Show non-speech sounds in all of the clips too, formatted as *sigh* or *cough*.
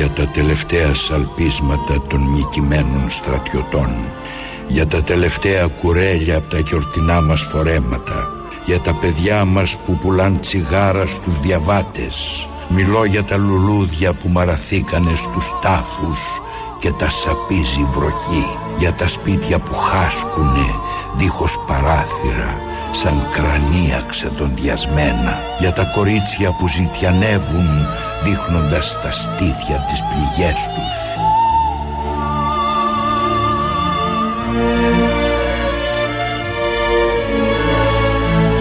για τα τελευταία σαλπίσματα των νικημένων στρατιωτών για τα τελευταία κουρέλια από τα γιορτινά μας φορέματα για τα παιδιά μας που πουλάν τσιγάρα στους διαβάτες μιλώ για τα λουλούδια που μαραθήκανε στους τάφους και τα σαπίζει βροχή για τα σπίτια που χάσκουνε δίχως παράθυρα σαν κρανία ξεδοντιασμένα για τα κορίτσια που ζητιανεύουν δείχνοντας τα στήθια τις πληγές τους.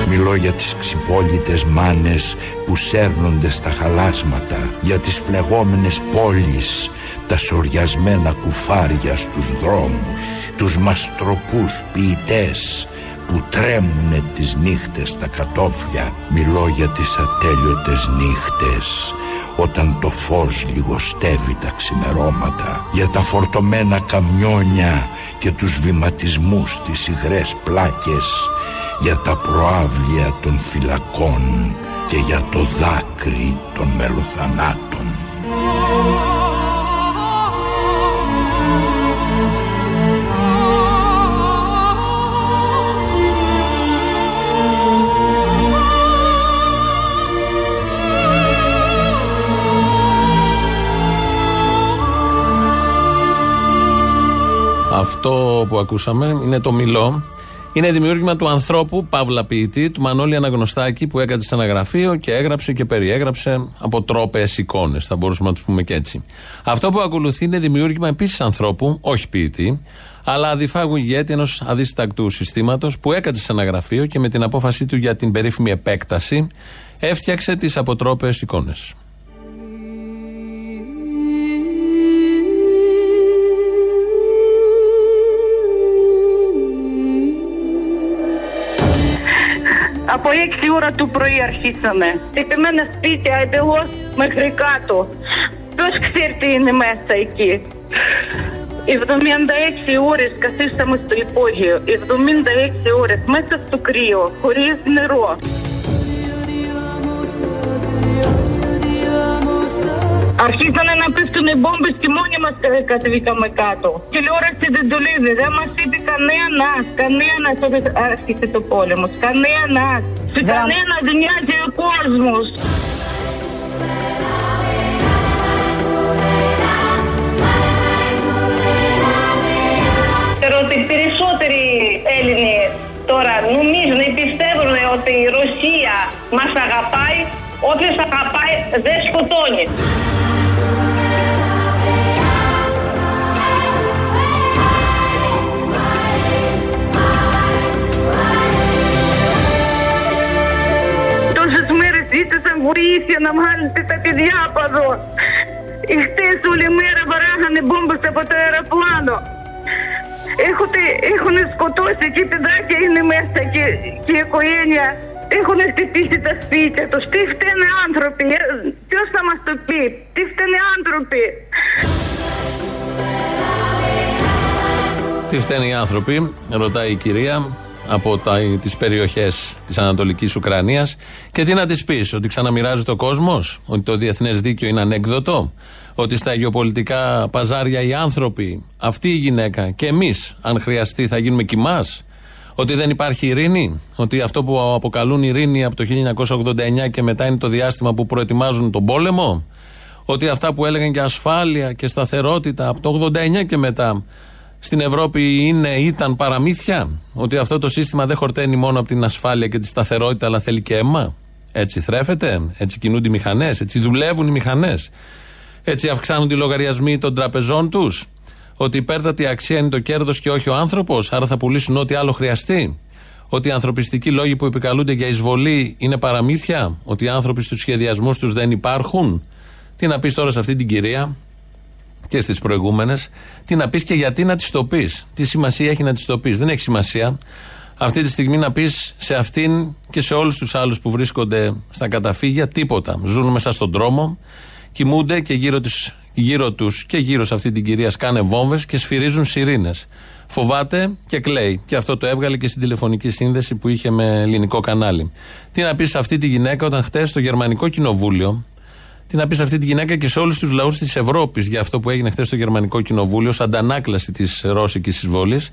Μιλώ για τις ξυπόλυτες μάνες που σέρνονται στα χαλάσματα Για τις φλεγόμενες πόλεις Τα σοριασμένα κουφάρια στους δρόμους Τους μαστροπούς ποιητές που τρέμουνε τις νύχτες στα κατόφλια Μιλώ για τις ατέλειωτες νύχτες όταν το φως λιγοστεύει τα ξημερώματα για τα φορτωμένα καμιόνια και τους βηματισμούς στις υγρές πλάκες για τα προάβλια των φυλακών και για το δάκρυ των μελοθανάτων. Αυτό που ακούσαμε είναι το μιλό. Είναι δημιούργημα του ανθρώπου, Παύλα Ποιητή, του Μανώλη Αναγνωστάκη, που έκατσε σε ένα γραφείο και έγραψε και περιέγραψε από τρόπες εικόνες. Θα μπορούσαμε να τους πούμε και έτσι. Αυτό που ακολουθεί είναι δημιούργημα επίσης ανθρώπου, όχι ποιητή, αλλά αδιφάγου ηγέτη ενός αδίστακτου συστήματος που έκατσε σε ένα γραφείο και με την απόφασή του για την περίφημη επέκταση έφτιαξε τις αποτρόπες εικόνες. Από 6 ώρα του πρωί αρχίσαμε. Στημένο σπίτι εντελώς μέχρι κάτω. Ποιος ξέρει τι είναι μέσα εκεί. 76 ώρες καθίσαμε στο υπόγειο. 76 ώρες μέσα στο κρύο, χωρίς νερό. Αρχίσανε να πέφτουν οι μπόμπες και μόνοι μας κατεβήκαμε κάτω. Τηλεόραση δεν το λέει, δεν μας είπε κανένας, κανένας όταν άρχισε το πόλεμο. Κανένας. Σε κανένα δεν νοιάζει ο κόσμος. ότι περισσότεροι Έλληνες τώρα νομίζουν ή πιστεύουν ότι η Ρωσία μας αγαπάει, όποιος αγαπάει δεν σκοτώνει. Ζήτησαν βοήθεια να βγάλετε τα παιδιά από εδώ. Οι χτες όλη μέρα βαράγανε μπόμπες από το αεροπλάνο. Έχουν σκοτώσει και οι παιδάκια είναι μέσα και, και η οικογένεια έχουν χτυπήσει τα σπίτια τους. Τι φταίνε άνθρωποι, ε, ποιος θα μας το πει, τι φταίνε άνθρωποι. Τι φταίνε οι άνθρωποι, ρωτάει η κυρία από τα, τις περιοχές της Ανατολικής Ουκρανίας. Και τι να τις πεις, ότι ξαναμοιράζει το κόσμος, ότι το διεθνές δίκαιο είναι ανέκδοτο, ότι στα γεωπολιτικά παζάρια οι άνθρωποι, αυτή η γυναίκα και εμείς αν χρειαστεί θα γίνουμε κοιμάς, ότι δεν υπάρχει ειρήνη, ότι αυτό που αποκαλούν ειρήνη από το 1989 και μετά είναι το διάστημα που προετοιμάζουν τον πόλεμο, ότι αυτά που έλεγαν και ασφάλεια και σταθερότητα από το 89 και μετά στην Ευρώπη είναι, ήταν παραμύθια; Ότι αυτό το σύστημα δεν χορταίνει μόνο από την ασφάλεια και τη σταθερότητα, αλλά θέλει και αίμα; Έτσι θρέφεται, έτσι κινούνται οι μηχανές, έτσι δουλεύουν οι μηχανές. Έτσι αυξάνονται οι λογαριασμοί των τραπεζών τους; Ότι υπέρτατη αξία είναι το κέρδος και όχι ο άνθρωπος, άρα θα πουλήσουν ό,τι άλλο χρειαστεί; Ότι οι ανθρωπιστικοί λόγοι που επικαλούνται για εισβολή είναι παραμύθια; Ότι οι άνθρωποι στους σχεδιασμούς τους δεν υπάρχουν; Τι να πεις τώρα σε αυτή την κυρία, και στις προηγούμενες, τι να πεις και γιατί να τη το πεις. Τι σημασία έχει να τη το πεις. Δεν έχει σημασία αυτή τη στιγμή να πεις σε αυτήν και σε όλους τους άλλους που βρίσκονται στα καταφύγια τίποτα. Ζουν μέσα στον δρόμο, κοιμούνται και γύρω, τους, γύρω τους και γύρω σε αυτή την κυρία σκάνε βόμβες και σφυρίζουν σιρήνες. Φοβάται και κλαίει. Και αυτό το έβγαλε και στην τηλεφωνική σύνδεση που είχε με ελληνικό κανάλι. Τι να πεις σε αυτή τη γυναίκα όταν χτες στο Γερμανικό Κοινοβούλιο Τι να πεις σε αυτή τη γυναίκα και σε όλους τους λαούς της Ευρώπης για αυτό που έγινε χθες στο Γερμανικό Κοινοβούλιο, σαν αντανάκλαση της ρώσικης εισβολής.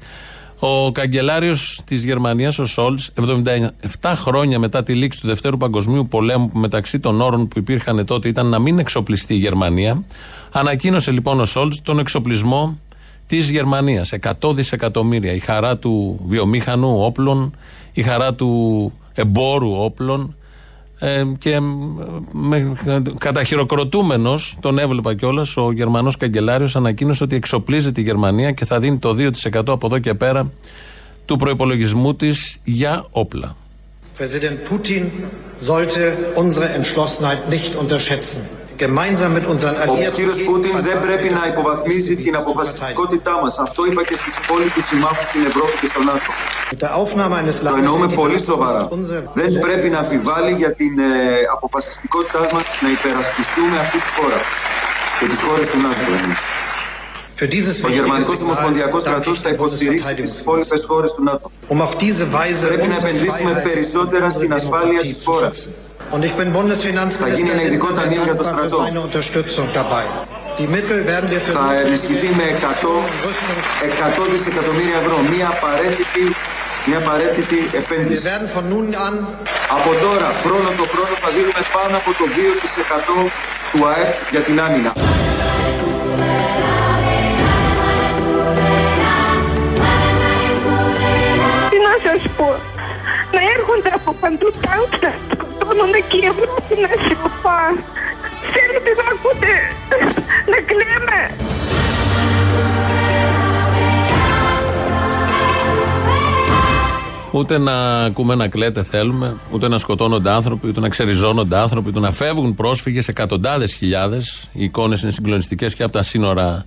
Ο καγκελάριος της Γερμανίας, ο Σόλτς, 77 χρόνια μετά τη λήξη του Δευτέρου Παγκοσμίου Πολέμου, που μεταξύ των όρων που υπήρχαν τότε ήταν να μην εξοπλιστεί η Γερμανία, ανακοίνωσε λοιπόν ο Σόλτς τον εξοπλισμό της Γερμανίας. 100 δισεκατομμύρια. Η χαρά του βιομήχανου όπλων, η χαρά του εμπόρου όπλων. Ε, και με, καταχειροκροτούμενος τον έβλεπα κιόλας ο Γερμανός καγκελάριος ανακοίνωσε ότι εξοπλίζεται η Γερμανία και θα δίνει το 2% από εδώ και πέρα του προπολογισμού της για όπλα. Präsident Putin sollte unsere Entschlossenheit nicht unterschätzen. Ο κύριος Πούτιν δεν πρέπει να υποβαθμίσει την αποφασιστικότητά μας. Αυτό είπα και στου υπόλοιπου συμμάχους στην Ευρώπη και στο ΝΑΤΟ. Το εννοούμε πολύ σοβαρά. Δεν πρέπει να αμφιβάλλει για την ε, αποφασιστικότητά μας να υπερασπιστούμε αυτή τη χώρα και τις χώρες του ΝΑΤΟ. Ο Γερμανικός Ομοσπονδιακός Στρατός θα υποστηρίξει τις υπόλοιπες χώρες του ΝΑΤΟ. Πρέπει να επενδύσουμε περισσότερα στην ασφάλεια της χώρας. Und ich bin Bundesfinanzminister in für seine Unterstützung dabei. Die Mittel werden wir für θα ενισχυθεί με 100, 100 δισεκατομμύρια ευρώ. Μια απαραίτητη, μια απαραίτητη επένδυση. Wir werden von nun an από τώρα, χρόνο το χρόνο, θα δίνουμε πάνω από το 2% του ΑΕΠ για την άμυνα. Τι να σας πω, να έρχονται από παντού τάγκς σκοτώνονται και η Ευρώπη να σιωπά. Θέλετε να ακούτε να κλαίμε. Ούτε να ακούμε να κλαίτε θέλουμε, ούτε να σκοτώνονται άνθρωποι, ούτε να ξεριζώνονται άνθρωποι, ούτε να φεύγουν πρόσφυγες εκατοντάδες χιλιάδες. Οι εικόνες είναι συγκλονιστικές και από τα σύνορα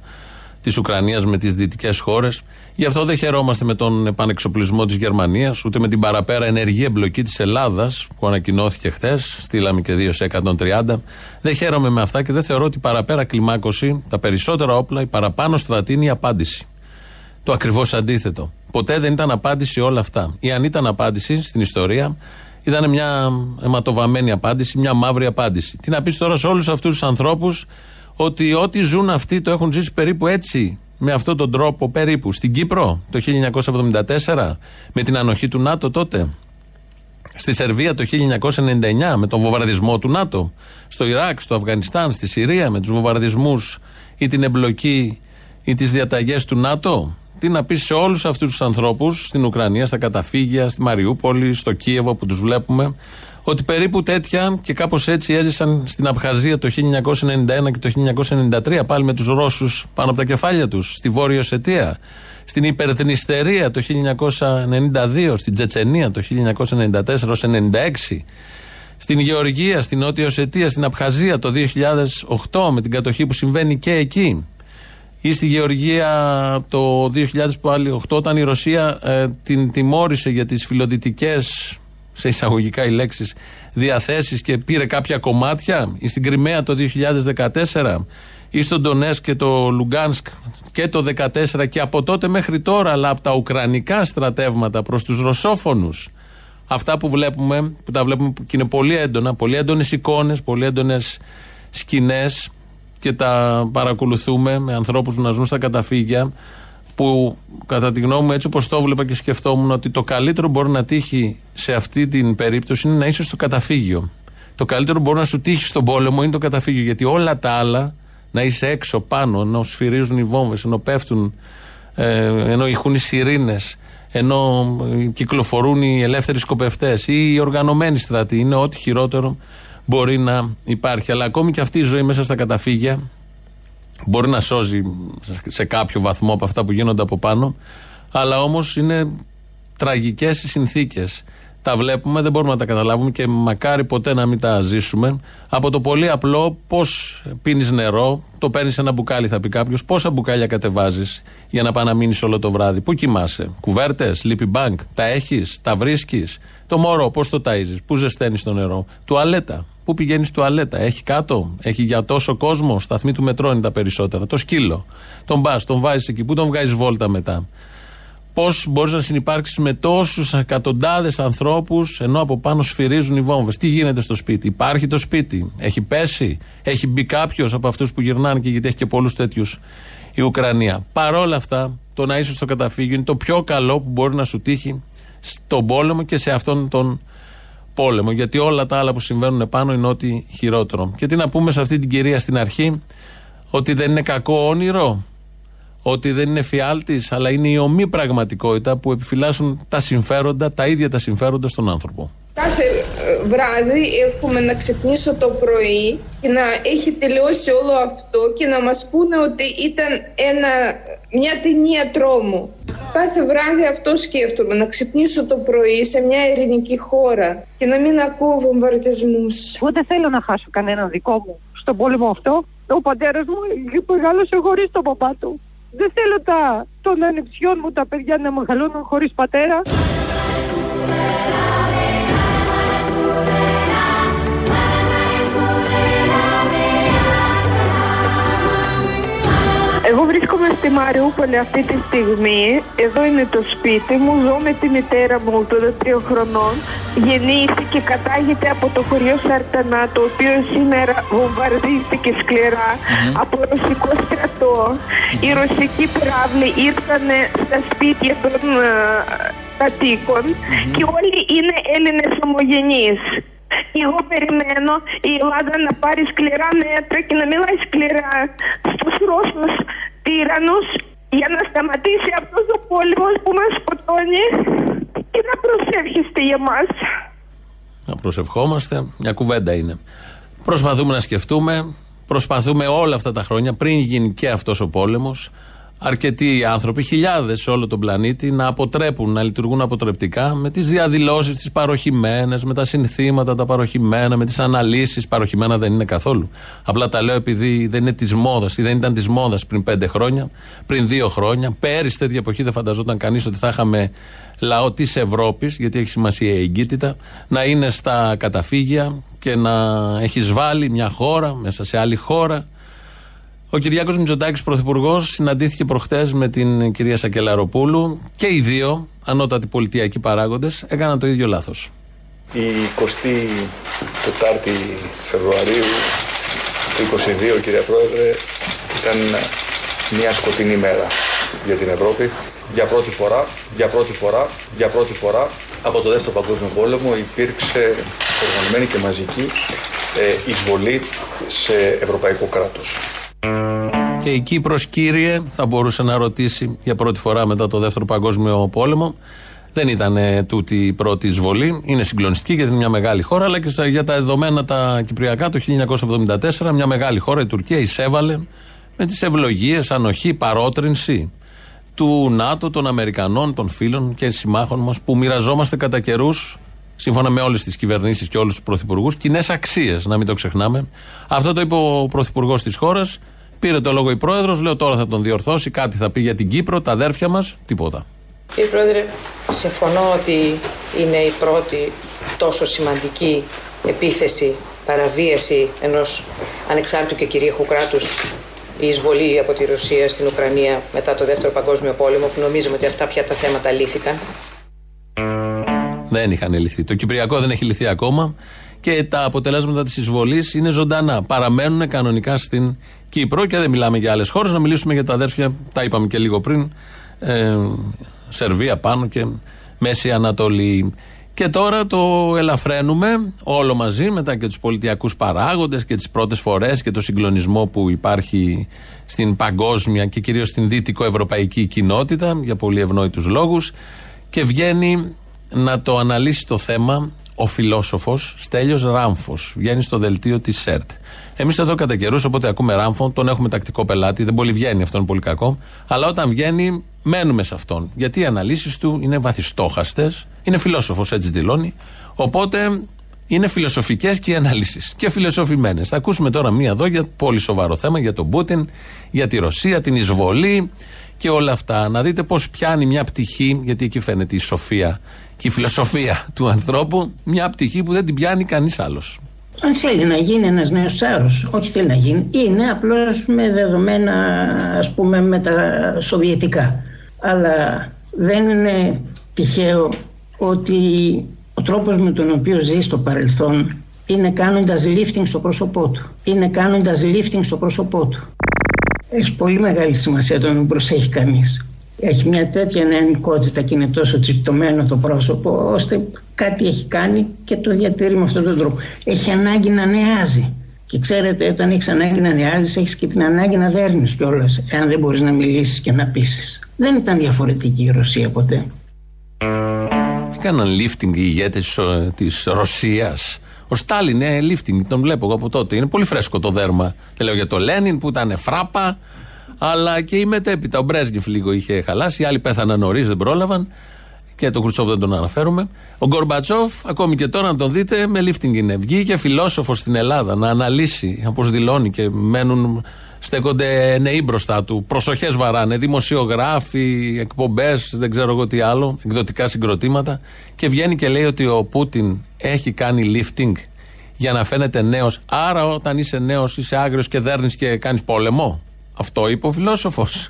της Ουκρανίας με τις δυτικές χώρες. Γι' αυτό δεν χαιρόμαστε με τον επανεξοπλισμό της Γερμανίας, ούτε με την παραπέρα ενεργή εμπλοκή της Ελλάδας που ανακοινώθηκε χθες. Στείλαμε και δύο σε 130. Δεν χαίρομαι με αυτά και δεν θεωρώ ότι η παραπέρα κλιμάκωση, τα περισσότερα όπλα, η παραπάνω στρατή είναι η απάντηση. Το ακριβώς αντίθετο. Ποτέ δεν ήταν απάντηση όλα αυτά. Ή αν ήταν απάντηση στην ιστορία, ήταν μια αιματοβαμένη απάντηση, μια μαύρη απάντηση. Τι να πεις τώρα σε όλους αυτούς τους ανθρώπους ότι ό,τι ζουν αυτοί το έχουν ζήσει περίπου έτσι, με αυτόν τον τρόπο περίπου. Στην Κύπρο το 1974, με την ανοχή του ΝΑΤΟ τότε. Στη Σερβία το 1999 με τον βομβαρδισμό του ΝΑΤΟ. Στο Ιράκ, στο Αφγανιστάν, στη Συρία με τους βομβαρδισμούς ή την εμπλοκή ή τις διαταγές του ΝΑΤΟ. Τι να πεις σε όλους αυτούς τους ανθρώπους στην Ουκρανία, στα καταφύγια, στη Μαριούπολη, στο Κίεβο που τους βλέπουμε ότι περίπου τέτοια και κάπως έτσι έζησαν στην Απχαζία το 1991 και το 1993 πάλι με τους Ρώσους πάνω από τα κεφάλια τους, στη Βόρειο Σετία, στην Υπερδνηστερία το 1992, στην Τσετσενία το 1994 96, στην Γεωργία, στην Νότια Οσετία, στην Απχαζία το 2008 με την κατοχή που συμβαίνει και εκεί. Ή στη Γεωργία το 2008 όταν η Ρωσία ε, την τιμώρησε για τις φιλοδυτικές σε εισαγωγικά οι λέξεις, διαθέσεις και πήρε κάποια κομμάτια, ή στην Κρυμαία το 2014, ή στον Ντονέσκ και το Λουγκάνσκ και το 2014 και από τότε μέχρι τώρα, αλλά από τα ουκρανικά στρατεύματα προς τους ρωσόφωνους. Αυτά που βλέπουμε, που τα βλέπουμε και είναι πολύ έντονα, πολύ έντονες εικόνες, πολύ έντονες σκηνές και τα παρακολουθούμε με ανθρώπους που να ζουν στα καταφύγια που κατά τη γνώμη μου έτσι όπως το βλέπα και σκεφτόμουν ότι το καλύτερο μπορεί να τύχει σε αυτή την περίπτωση είναι να είσαι στο καταφύγιο. Το καλύτερο μπορεί να σου τύχει στον πόλεμο είναι το καταφύγιο γιατί όλα τα άλλα να είσαι έξω πάνω ενώ σφυρίζουν οι βόμβες, ενώ πέφτουν, ε, ενώ ηχούν οι σιρήνες, ενώ κυκλοφορούν οι ελεύθεροι σκοπευτές ή οι οργανωμένοι στρατοί είναι ό,τι χειρότερο μπορεί να υπάρχει. Αλλά ακόμη και αυτή η ζωή μέσα στα καταφύγια Μπορεί να σώζει σε κάποιο βαθμό από αυτά που γίνονται από πάνω, αλλά όμως είναι τραγικές οι συνθήκες. Τα βλέπουμε, δεν μπορούμε να τα καταλάβουμε και μακάρι ποτέ να μην τα ζήσουμε. Από το πολύ απλό, πώς πίνεις νερό, το παίρνεις ένα μπουκάλι, θα πει κάποιος, πόσα μπουκάλια κατεβάζεις για να πάει να μείνει όλο το βράδυ. Πού κοιμάσαι, κουβέρτες, sleepy bank, τα έχεις, τα βρίσκεις. Το μωρό, πώς το ταζει, πού ζεσταίνεις το νερό. Τουαλέτα, Πού πηγαίνεις τουαλέτα, έχει κάτω, έχει για τόσο κόσμο, σταθμή του μετρό είναι τα περισσότερα. Το σκύλο. Τον πας, τον βάζεις εκεί, πού τον βγάζεις βόλτα μετά. Πώς μπορείς να συνεπάρξεις με τόσους εκατοντάδες ανθρώπους ενώ από πάνω σφυρίζουν οι βόμβες. Τι γίνεται στο σπίτι, Υπάρχει το σπίτι, έχει πέσει, έχει μπει κάποιος από αυτούς που γυρνάνε και γιατί έχει και πολλούς τέτοιους η Ουκρανία; Παρόλα αυτά, το να είσαι στο καταφύγιο είναι το πιο καλό που μπορεί να σου τύχει στον πόλεμο και σε αυτόν τον πόλεμο. Γιατί όλα τα άλλα που συμβαίνουν πάνω είναι ό,τι χειρότερο. Και τι να πούμε σε αυτή την κυρία στην αρχή, ότι δεν είναι κακό όνειρο; Ότι δεν είναι φιάλτης, αλλά είναι η ομή πραγματικότητα που επιφυλάσσουν τα συμφέροντα, τα ίδια τα συμφέροντα στον άνθρωπο. Κάθε ε, βράδυ εύχομαι να ξυπνήσω το πρωί και να έχει τελειώσει όλο αυτό και να μας πούνε ότι ήταν ένα, μια ταινία τρόμου. Κάθε βράδυ αυτό σκέφτομαι, να ξυπνήσω το πρωί σε μια ειρηνική χώρα και να μην ακούω βομβαρδισμούς. Εγώ δεν θέλω να χάσω κανέναν δικό μου στον πόλεμο αυτό. Ο πατέρας μου μεγάλωσε χωρίς τον παπά του. Δεν θέλω τα, των ανεψιών μου τα παιδιά να μεγαλώνουν χωρίς πατέρα. Εγώ βρίσκομαι στη Μαριούπολη αυτή τη στιγμή. Εδώ είναι το σπίτι μου. Ζω με τη μητέρα μου των 3 χρονών. Γεννήθηκε, κατάγεται από το χωριό Σαρτανά, το οποίο σήμερα βομβαρδίστηκε σκληρά από ρωσικό στρατό. Οι ρωσικοί πυράβλοι ήρθαν στα σπίτια των uh, κατοίκων και όλοι είναι Έλληνες ομογενείς. Εγώ περιμένω η Ελλάδα να πάρει σκληρά μέτρα και να μιλάει σκληρά στους Ρώσους τύραννους για να σταματήσει αυτός ο πόλεμος που μας σκοτώνει και να προσεύχεστε για μας; Να προσευχόμαστε, μια κουβέντα είναι. Προσπαθούμε να σκεφτούμε, προσπαθούμε όλα αυτά τα χρόνια πριν γίνει και αυτός ο πόλεμος αρκετοί άνθρωποι, χιλιάδες σε όλο τον πλανήτη, να αποτρέπουν, να λειτουργούν αποτρεπτικά με τις διαδηλώσεις, τις παροχημένες, με τα συνθήματα τα παροχημένα, με τις αναλύσεις. Παροχημένα δεν είναι καθόλου. Απλά τα λέω επειδή δεν είναι της μόδας ή δεν ήταν της μόδας πριν πέντε χρόνια, πριν δύο χρόνια. Πέρυσι τέτοια εποχή δεν φανταζόταν κανείς ότι θα είχαμε λαό της Ευρώπης, γιατί έχει σημασία η εγκύτητα, να είναι στα καταφύγια και να έχει βάλει μια χώρα μέσα σε άλλη χώρα ο Κυριάκος Μητσοτάκης Πρωθυπουργός συναντήθηκε προχτές με την κυρία Σακελαροπούλου και οι δύο ανώτατοι πολιτιακοί παράγοντες έκαναν το ίδιο λάθος. Η 24η Φεβρουαρίου του 2022, κυρία Πρόεδρε, ήταν μια σκοτεινή μέρα για την Ευρώπη. Για πρώτη φορά, για πρώτη φορά, για πρώτη φορά από το Δεύτερο Παγκόσμιο Πόλεμο υπήρξε οργανωμένη και μαζική ε, εισβολή σε ευρωπαϊκό κράτος. Και η Κύπρος κύριε θα μπορούσε να ρωτήσει για πρώτη φορά μετά το δεύτερο παγκόσμιο πόλεμο δεν ήταν τούτη η πρώτη εισβολή. Είναι συγκλονιστική γιατί είναι μια μεγάλη χώρα, αλλά και για τα δεδομένα τα κυπριακά το 1974 μια μεγάλη χώρα, η Τουρκία, εισέβαλε με τις ευλογίες, ανοχή, παρότρινση του ΝΑΤΟ, των Αμερικανών, των φίλων και συμμάχων μας που μοιραζόμαστε κατά καιρούς, σύμφωνα με όλες τις κυβερνήσεις και όλους τους πρωθυπουργούς, κοινές αξίες, να μην το ξεχνάμε. Αυτό το είπε ο πρωθυπουργός της χώρας. Πήρε το λόγο η πρόεδρος, λέω τώρα θα τον διορθώσει, κάτι θα πει για την Κύπρο, τα αδέρφια μας, τίποτα. Κύριε Πρόεδρε, συμφωνώ ότι είναι η πρώτη τόσο σημαντική επίθεση, παραβίαση ενός ανεξάρτητου και κυρίαρχου κράτους η εισβολή από τη Ρωσία στην Ουκρανία μετά το Δεύτερο Παγκόσμιο Πόλεμο, που νομίζουμε ότι αυτά πια τα θέματα λύθηκαν. Δεν είχαν λυθεί. Το Κυπριακό δεν έχει λυθεί ακόμα και τα αποτελέσματα της εισβολής είναι ζωντανά. Παραμένουν κανονικά στην Κύπρο και δεν μιλάμε για άλλες χώρες. Να μιλήσουμε για τα αδέρφια, τα είπαμε και λίγο πριν. Ε, Σερβία πάνω και Μέση Ανατολή. Και τώρα το ελαφραίνουμε όλο μαζί μετά και τους πολιτιακούς παράγοντες και τις πρώτες φορές και το συγκλονισμό που υπάρχει στην παγκόσμια και κυρίως στην δυτικοευρωπαϊκή κοινότητα για πολύ ευνόητους λόγους και βγαίνει να το αναλύσει το θέμα ο φιλόσοφος Στέλιος Ράμφος. Βγαίνει στο δελτίο της ΣΕΡΤ. Εμείς εδώ κατά καιρούς, οπότε ακούμε Ράμφο, τον έχουμε τακτικό πελάτη, δεν πολύ βγαίνει, αυτό είναι πολύ κακό. Αλλά όταν βγαίνει, μένουμε σε αυτόν. Γιατί οι αναλύσεις του είναι βαθιστόχαστες, είναι φιλόσοφος, έτσι δηλώνει. Οπότε είναι φιλοσοφικές και οι αναλύσεις. Και φιλοσοφημένες. Θα ακούσουμε τώρα μία εδώ για πολύ σοβαρό θέμα, για τον Πούτιν, για τη Ρωσία, την εισβολή και όλα αυτά. Να δείτε πώς πιάνει μια πτυχή, γιατί εκεί φαίνεται η σοφία και η φιλοσοφία του ανθρώπου, μια πτυχή που δεν την πιάνει κανείς άλλος. Αν θέλει να γίνει ένας νέος τσάρο, όχι θέλει να γίνει, είναι απλώς με δεδομένα, ας πούμε, με τα σοβιετικά. Αλλά Δεν είναι τυχαίο ότι ο τρόπος με τον οποίο ζει στο παρελθόν είναι κάνοντας lifting στο πρόσωπό του. Είναι κάνοντας lifting στο πρόσωπό του. Έχει πολύ μεγάλη σημασία το να προσέχει κανείς. Έχει μια τέτοια νεανικότητα και είναι τόσο τσιπτωμένο το πρόσωπο ώστε κάτι έχει κάνει και το διατηρεί με αυτόν τον τρόπο. Έχει ανάγκη να νεάζει. Και ξέρετε, όταν έχεις ανάγκη να νεάζει, έχεις και την ανάγκη να δέρνεις κιόλας, εάν δεν μπορείς να μιλήσεις και να πείσεις. Δεν ήταν διαφορετική η Ρωσία ποτέ. Έκαναν lifting οι ηγέτες της Ρωσίας. Ο Στάλιν είναι lifting, τον βλέπω εγώ από τότε. Είναι πολύ φρέσκο το δέρμα. Δεν λέω για το Λένιν που ήταν φράπα, αλλά και η μετέπειτα. Ο Μπρέσγκεφ λίγο είχε χαλάσει, οι άλλοι πέθαναν νωρίς, δεν πρόλαβαν. Και τον Χρυσόφ δεν τον αναφέρουμε. Ο Γκορμπατσόφ, ακόμη και τώρα να τον δείτε, με lifting είναι. Βγήκε φιλόσοφος στην Ελλάδα να αναλύσει, όπως δηλώνει και μένουν, στέκονται νεοί μπροστά του. Προσοχές βαράνε, δημοσιογράφοι, εκπομπές, δεν ξέρω εγώ τι άλλο, εκδοτικά συγκροτήματα. Και βγαίνει και λέει ότι ο Πούτιν έχει κάνει lifting για να φαίνεται νέος. Άρα, όταν είσαι νέος, είσαι άγριος και δέρνεις και κάνεις πόλεμο. Αυτό είπε ο φιλόσοφος.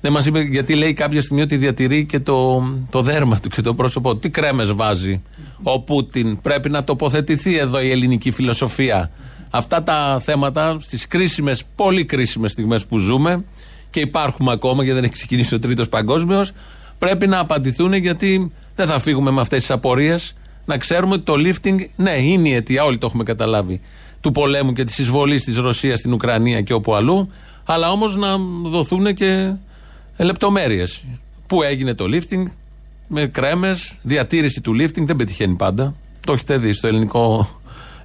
Δεν μας είπε γιατί λέει κάποια στιγμή ότι διατηρεί και το, το δέρμα του και το πρόσωπό του. Τι κρέμες βάζει ο Πούτιν; Πρέπει να τοποθετηθεί εδώ η ελληνική φιλοσοφία. Αυτά τα θέματα στις κρίσιμες, πολύ κρίσιμες στιγμές που ζούμε και υπάρχουμε ακόμα γιατί δεν έχει ξεκινήσει ο Τρίτος Παγκόσμιος, πρέπει να απαντηθούν γιατί δεν θα φύγουμε με αυτές τις απορίες. Να ξέρουμε ότι το lifting, ναι, είναι η αιτία, όλοι το έχουμε καταλάβει, του πολέμου και της εισβολής της Ρωσίας στην Ουκρανία και όπου αλλού. Αλλά όμως να δοθούν και ε, λεπτομέρειες. Πού έγινε το lifting, με κρέμες, διατήρηση του lifting δεν πετυχαίνει πάντα. Το έχετε δει στο ελληνικό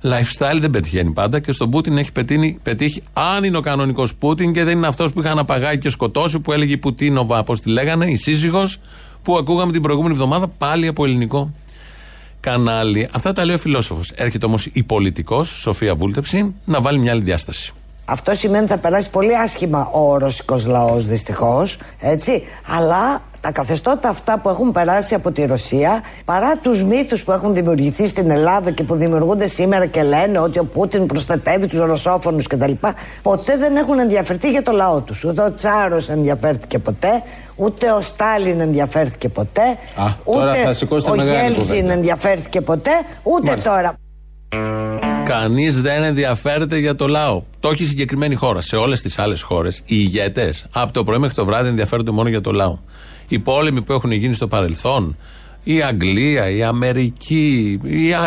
lifestyle, δεν πετυχαίνει πάντα. Και στον Πούτιν έχει πετύχει, πετύχει αν είναι ο κανονικός Πούτιν και δεν είναι αυτός που είχαν απαγάγει και σκοτώσει, που έλεγε η Πουτίνοβα, όπω τη λέγανε, η σύζυγος, που ακούγαμε την προηγούμενη εβδομάδα πάλι από ελληνικό κανάλι. Αυτά τα λέει ο φιλόσοφος. Έρχεται όμως η πολιτικός, Σοφία Βούλτεψη, να βάλει μια άλλη διάσταση. Αυτό σημαίνει ότι θα περάσει πολύ άσχημα ο ρωσικός λαός δυστυχώς, έτσι. Αλλά τα καθεστώτα αυτά που έχουν περάσει από τη Ρωσία, παρά τους μύθους που έχουν δημιουργηθεί στην Ελλάδα και που δημιουργούνται σήμερα και λένε ότι ο Πούτιν προστατεύει τους ρωσόφωνους κτλ. Ποτέ δεν έχουν ενδιαφερθεί για το λαό τους. Ούτε ο Τσάρος ενδιαφέρθηκε ποτέ, ούτε ο Στάλιν ενδιαφέρθηκε ποτέ, Α, ούτε ο Γέλτσιν ενδιαφέρθηκε ποτέ, ούτε τώρα. Κανείς δεν ενδιαφέρεται για το λαό. Το έχει συγκεκριμένη χώρα. Σε όλες τις άλλες χώρες, οι ηγέτες από το πρωί μέχρι το βράδυ ενδιαφέρονται μόνο για το λαό. Οι πόλεμοι που έχουν γίνει στο παρελθόν, η Αγγλία, η Αμερική,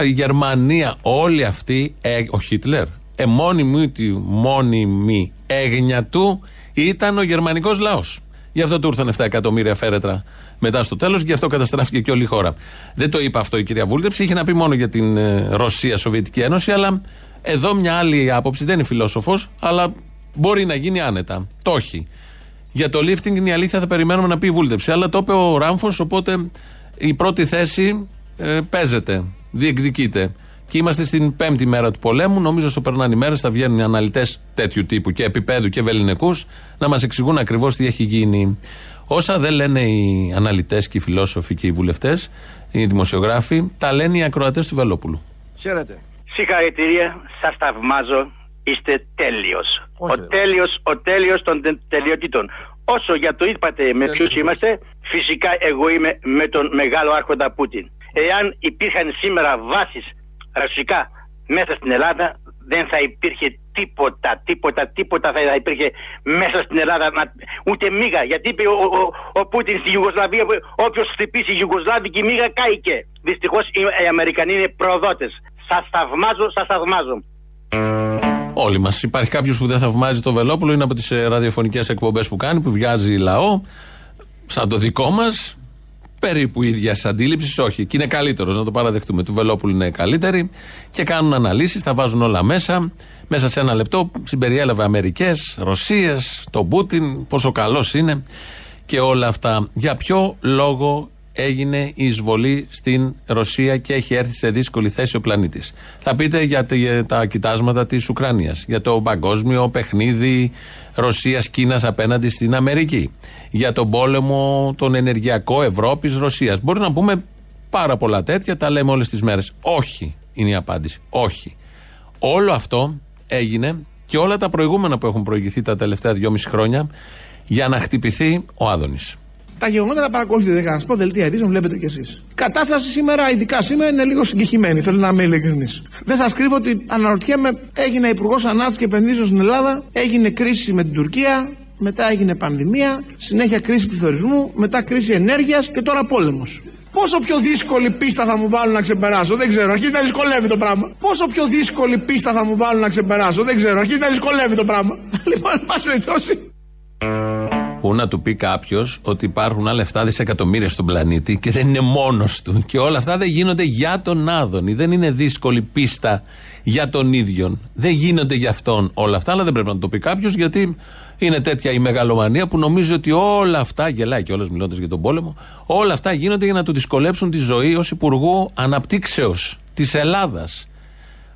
η Γερμανία, όλοι αυτοί, ε, ο Χίτλερ, εμώνυμη, μόνιμη έγνοια του ήταν ο γερμανικός λαός. Γι' αυτό του ήρθαν 7 εκατομμύρια φέρετρα μετά στο τέλος, γι' αυτό καταστράφηκε και όλη η χώρα. Δεν το είπε αυτό η κυρία Βούλτεψη, είχε να πει μόνο για την ε, Ρωσία, Σοβιετική Ένωση, αλλά εδώ μια άλλη άποψη, δεν είναι φιλόσοφος, αλλά μπορεί να γίνει άνετα. Το έχει. Για το lifting είναι η αλήθεια, θα περιμένουμε να πει η Βούλτεψη. Αλλά το είπε ο Ράμφος, οπότε η πρώτη θέση ε, παίζεται, διεκδικείται. Και είμαστε στην πέμπτη μέρα του πολέμου. Νομίζω όσο περνάνε οι μέρες θα βγαίνουν οι αναλυτές τέτοιου τύπου και επίπεδου και βεληνικούς να μας εξηγούν ακριβώς τι έχει γίνει. Όσα δεν λένε οι αναλυτές και οι φιλόσοφοι και οι βουλευτές, οι δημοσιογράφοι, τα λένε οι ακροατές του Βελόπουλου. Χαίρετε. Συγχαρητήρια, σας θαυμάζω. Είστε τέλειος. Ο τέλειος ο τέλειος των τελειοτήτων. Όσο για το είπατε με ποιους είμαστε, φυσικά εγώ είμαι με τον μεγάλο άρχοντα Πούτιν. Εάν υπήρχαν σήμερα βάσεις ρωσικά μέσα στην Ελλάδα, δεν θα υπήρχε τίποτα, τίποτα, τίποτα θα υπήρχε μέσα στην Ελλάδα, ούτε μίγα. Γιατί είπε ο, ο, ο Πούτιν στη Ιουγκοσλαβία, όποιος χτυπήσει η Ιουγκοσλάβικη μίγα κάηκε. Δυστυχώς οι, Αμερικανοί είναι προδότες. Σας θαυμάζω, σας θαυμάζω. Όλοι μας. Υπάρχει κάποιος που δεν θαυμάζει το Βελόπουλο, είναι από τις ε, ραδιοφωνικές εκπομπές που κάνει, που βγάζει λαό, σαν το δικό μας, περίπου ίδιας αντίληψης, όχι. Και είναι καλύτερος, να το παραδεχτούμε. Του Βελόπουλου είναι καλύτερη και κάνουν αναλύσεις, τα βάζουν όλα μέσα. Μέσα σε ένα λεπτό συμπεριέλαβε Αμερικές, Ρωσίες, τον Πούτιν, πόσο καλός είναι και όλα αυτά. Για ποιο λόγο έγινε η εισβολή στην Ρωσία και έχει έρθει σε δύσκολη θέση ο πλανήτης. Θα πείτε για τα κοιτάσματα της Ουκρανίας, για το παγκόσμιο παιχνίδι Ρωσία-Κίνα απέναντι στην Αμερική, για τον πόλεμο τον ενεργειακό Ευρώπη-Ρωσία. Μπορεί να πούμε πάρα πολλά τέτοια, τα λέμε όλες τις μέρες. Όχι, είναι η απάντηση. Όχι. Όλο αυτό έγινε και όλα τα προηγούμενα που έχουν προηγηθεί τα τελευταία δυόμιση χρόνια για να χτυπηθεί ο Άδωνης. Τα γεγονότα τα παρακολουθείτε, δεν να σα πω δελτία ειδήσεων, βλέπετε κι εσείς. Η κατάσταση σήμερα, ειδικά σήμερα, είναι λίγο συγκεχημένη. Θέλω να είμαι ειλικρινής. Δεν σας κρύβω ότι αναρωτιέμαι, έγινε υπουργός Ανάπτυξης και Επενδύσεων στην Ελλάδα, έγινε κρίση με την Τουρκία, μετά έγινε πανδημία, συνέχεια κρίση πληθωρισμού, μετά κρίση ενέργειας και τώρα πόλεμος. Πόσο πιο δύσκολη πίστα θα μου βάλουν να ξεπεράσω, δεν ξέρω. Αρχίζει να δυσκολεύει το πράγμα. Πόσο πιο δύσκολη πίστα θα μου βάλουν να ξεπεράσω, δεν ξέρω. Αρχίζει να δυσκολεύει το πράγμα. *laughs* Λοιπόν, εν πάση περιπτώσει. Πού να του πει κάποιος ότι υπάρχουν άλλα 7 δισεκατομμύρια στον πλανήτη και δεν είναι μόνος του. Και όλα αυτά δεν γίνονται για τον Άδωνη. Δεν είναι δύσκολη πίστα για τον ίδιο. Δεν γίνονται για αυτόν όλα αυτά, αλλά δεν πρέπει να το πει κάποιος γιατί είναι τέτοια η μεγαλομανία που νομίζει ότι όλα αυτά, γελάει και όλο μιλώντας για τον πόλεμο, όλα αυτά γίνονται για να του δυσκολέψουν τη ζωή ως Υπουργού Αναπτύξεως της Ελλάδας.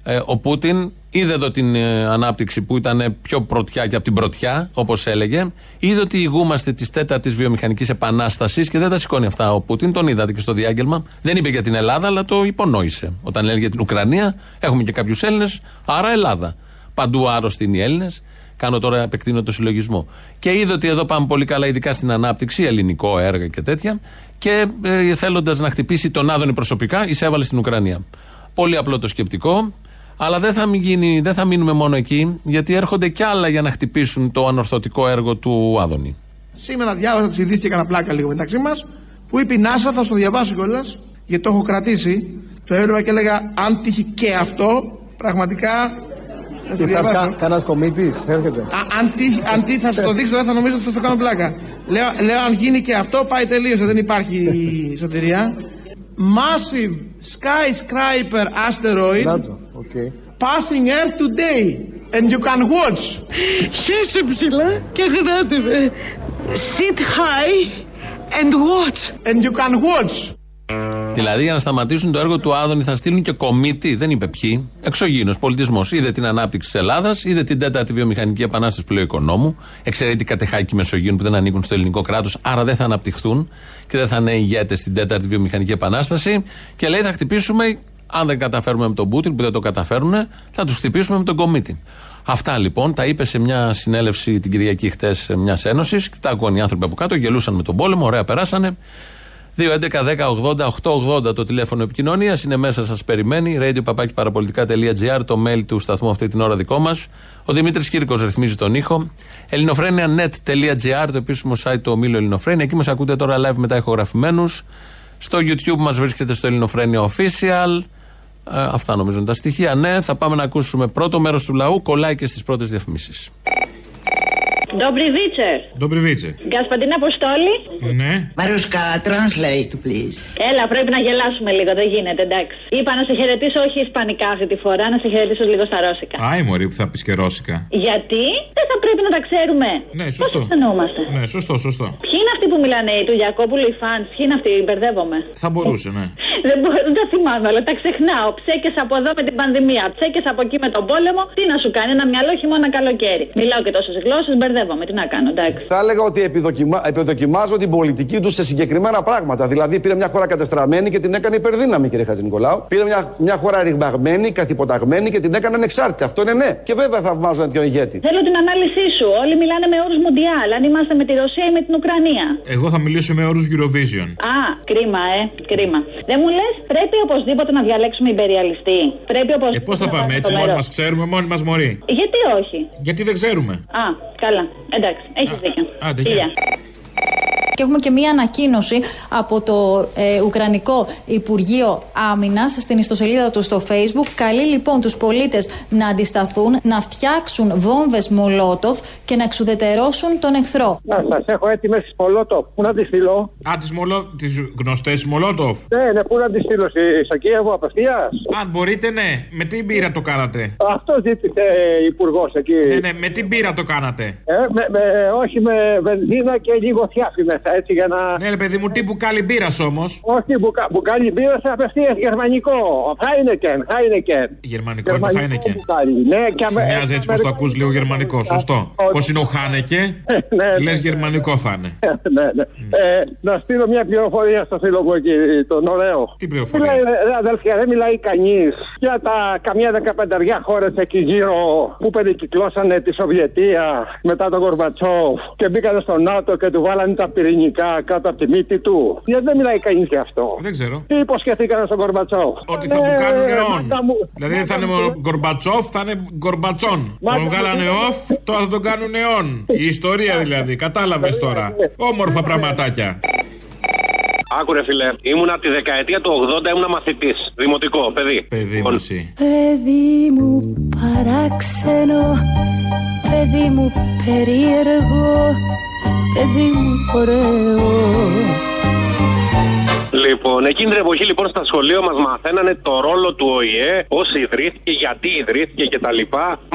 Ε, ο Πούτιν είδε εδώ την ε, ανάπτυξη που ήταν πιο πρωτιά και από την πρωτιά, όπως έλεγε. Είδε ότι ηγούμαστε της τέταρτης βιομηχανικής επανάστασης και δεν τα σηκώνει αυτά ο Πούτιν. Τον είδατε και στο διάγγελμα. Δεν είπε για την Ελλάδα, αλλά το υπονόησε. Όταν έλεγε για την Ουκρανία, έχουμε και κάποιους Έλληνες, άρα Ελλάδα. Παντού άρρωστοι είναι οι Έλληνες. Κάνω τώρα, επεκτείνω το συλλογισμό. Και είδε ότι εδώ πάμε πολύ καλά, ειδικά στην ανάπτυξη, ελληνικό έργα και τέτοια. Και ε, θέλοντας να χτυπήσει τον Άδωνη προσωπικά, εισέβαλε στην Ουκρανία. Πολύ απλό το σκεπτικό. Αλλά δεν θα, γίνει, δεν θα μείνουμε μόνο εκεί, γιατί έρχονται κι άλλα για να χτυπήσουν το ανορθωτικό έργο του Άδωνη. Σήμερα διάβασα τη ειδήσει και έκανα πλάκα λίγο μεταξύ μας, που είπε η Νάσα, θα στο διαβάσω κιόλας, γιατί το έχω κρατήσει. Το έβλεπα και έλεγα, αν τύχει και αυτό, πραγματικά τι θα έρθει κανένας κομίτης, έρχεται. Αν τι θα σου το δείξω, δεν θα νομίζω ότι θα το κάνω πλάκα. Λέω, λέω αν γίνει και αυτό, πάει τελείως. Δεν υπάρχει *laughs* σωτηρία. Massive skyscraper asteroid okay. passing Earth today. And you can watch. Χέσε ψηλά και γράτε με. Sit high and watch. And you can watch. Δηλαδή για να σταματήσουν το έργο του Άδωνη θα στείλουν και κομίτη, δεν είπε ποιοι. Εξωγήινος πολιτισμός. Είδε την ανάπτυξη της Ελλάδας, είδε την τέταρτη βιομηχανική επανάσταση που λέει ο οικονόμου. Εξαιρετικά τεχάκι Μεσογείων που δεν ανήκουν στο ελληνικό κράτος, άρα δεν θα αναπτυχθούν και δεν θα είναι ηγέτες στην τέταρτη βιομηχανική επανάσταση. Και λέει θα χτυπήσουμε, αν δεν καταφέρουμε με τον Πούτιν που δεν το καταφέρουν, θα τους χτυπήσουμε με τον κομίτη. Αυτά λοιπόν τα είπε σε μια συνέλευση την Κυριακή χτες μια ένωση. Τα ακούαν οι άνθρωποι από κάτω, γελούσαν με τον πόλεμο, ωραία περάσανε. 2.11.10.80.880 το τηλέφωνο επικοινωνίας είναι μέσα, σας περιμένει. radio το mail του σταθμού αυτή την ώρα δικό μας. Ο Δημήτρης Κύρκος ρυθμίζει τον ήχο. ελληνοφρένια.net.gr το επίσημο site του ομίλου Ελληνοφρένια. Εκεί μας ακούτε τώρα live μετά ηχογραφημένους. Στο YouTube μας βρίσκεται στο Ελληνοφρένια Official. Ε, αυτά νομίζω είναι τα στοιχεία. Ναι, θα πάμε να ακούσουμε πρώτο μέρος του λαού. Κολλάει και στις πρώτες διαφημίσεις. Dobry wieczór. Dobry wieczór. Γκασπαντίν Αποστόλη. Ναι. Μαρούσκα, translate, please. Έλα, πρέπει να γελάσουμε λίγο, δεν γίνεται, εντάξει. Είπα να σε χαιρετήσω όχι ισπανικά αυτή τη φορά, να σε χαιρετήσω λίγο στα ρώσικα. Άι, μωρή που θα πεις και ρώσικα. Γιατί; Δεν θα πρέπει να τα ξέρουμε. Ναι, σωστό. Πώς αισθανόμαστε; Ναι, σωστό, σωστό. Ποιοι είναι αυτοί που μιλάνε, του Γιακόπουλου, οι φαν, ποιοι είναι αυτοί, μπερδεύομαι. Θα μπορούσε, ναι. *laughs* δεν, μπορώ, δεν τα θυμάμαι, αλλά τα ξεχνάω. Ψέκες από εδώ με την πανδημία, ψέκες από εκεί με τον πόλεμο. Τι να σου κάνει, ένα μυαλό χειμώνα καλοκαίρι. Μιλάω και τόσες γλώσσες, μπερδεύομαι. Τι να κάνω, εντάξει. Θα έλεγα ότι επιδοκιμα... επιδοκιμάζω την πολιτική τους σε συγκεκριμένα πράγματα. Δηλαδή, πήρε μια χώρα κατεστραμμένη και την έκανε υπερδύναμη, κύριε Χατζηνικολάου. Πήρε μια, μια χώρα ρηγμαγμένη, κατυποταγμένη και την έκανε ανεξάρτητη. Αυτό είναι ναι. Και βέβαια θαυμάζω ένα ηγέτη. Θέλω την ανάλυση σου. Όλοι μιλάνε με όρους Μουντιάλ. Αν είμαστε με τη Ρωσία ή με την Ουκρανία. Εγώ θα μιλήσω με όρους Eurovision. Α, κρίμα, ε. Κρίμα. Δεν μου λες, πρέπει οπωσδήποτε να διαλέξουμε υπεριαλιστή. Πρέπει οπωσδήποτε. Ε, πώς θα πάμε έτσι, μόνοι μας ξέρουμε, μόνοι μας μωροί. Γιατί όχι; Γιατί δεν ξέρουμε; Α, καλά. Εντάξει, έχεις δίκιο. Άντε, και έχουμε και μία ανακοίνωση από το ε, Ουκρανικό Υπουργείο Άμυνας στην ιστοσελίδα του στο Facebook. Καλεί λοιπόν τους πολίτες να αντισταθούν, να φτιάξουν βόμβες Μολότοφ και να εξουδετερώσουν τον εχθρό. Να σας έχω έτοιμες τις Μολότοφ. Πού να τις στείλω; Α, τις μολο... γνωστές Μολότοφ. Ναι, ναι, πού να τις στείλω. Στο Κίεβο απευθείας; Αν μπορείτε, ναι. Με τι μπύρα το κάνατε; Αυτό ζήτησε υπουργός εκεί. Ναι, ναι, με τι μπύρα το κάνατε; Ε, με, με, όχι με βενζίνα και λίγο θιάφι μέσα έτσι για να. Ναι, ρε παιδί μου, τι μπουκάλι μπύρας όμως. Όχι, μπουκα, μπουκάλι μπύρας απευθείας γερμανικό. Χάινεκεν, Χάινεκεν. Γερμανικό, είναι το Χάινεκεν. Ναι, και Σου μοιάζει έτσι πω το ακούς λίγο γερμανικό, σωστό. Πώς είναι ο Χάνεκε, *laughs* ναι, λες γερμανικό θα είναι. *laughs* ναι, ναι. Ε, να στείλω μια πληροφορία στο φίλο μου εκεί, τον ωραίο. Τι πληροφορία; Ρε αδελφιά, δεν μιλάει κανείς για τα καμιά δεκαπενταριά χώρες εκεί γύρω που περικυκλώσανε τη Σοβιετία μετά τον Κορμπατσόφ και μπήκανε στο ΝΑΤΟ και του βάλανε τα πυρηνικά πυρηνικά κάτω από τη μύτη του. Γιατί δεν μιλάει κανείς γι' αυτό. Δεν ξέρω. Τι υποσχεθήκαν στον Κορμπατσόφ; Ότι θα Ναι, του κάνουν ρε, αιών. μάκα μου. Δηλαδή δεν θα είναι μόνο Γκορμπατσόφ, θα είναι Γκορμπατσόν. Μάκα Τον μου, βγάλανε ναι. off, τώρα θα τον κάνουν αιών. Η ιστορία δηλαδή, κατάλαβες τώρα. Όμορφα πραγματάκια. Άκουρε φίλε, ήμουν από τη δεκαετία του 80, ήμουν μαθητής. Δημοτικό, παιδί. Παιδί μου εσύ. Παιδί μου παράξενο, παιδί μου περίεργο, παιδί μου ωραίο. Λοιπόν, εκείνη την εποχή λοιπόν στα σχολείο μας μαθαίνανε το ρόλο του ΟΗΕ, πώ ιδρύθηκε, γιατί ιδρύθηκε κτλ.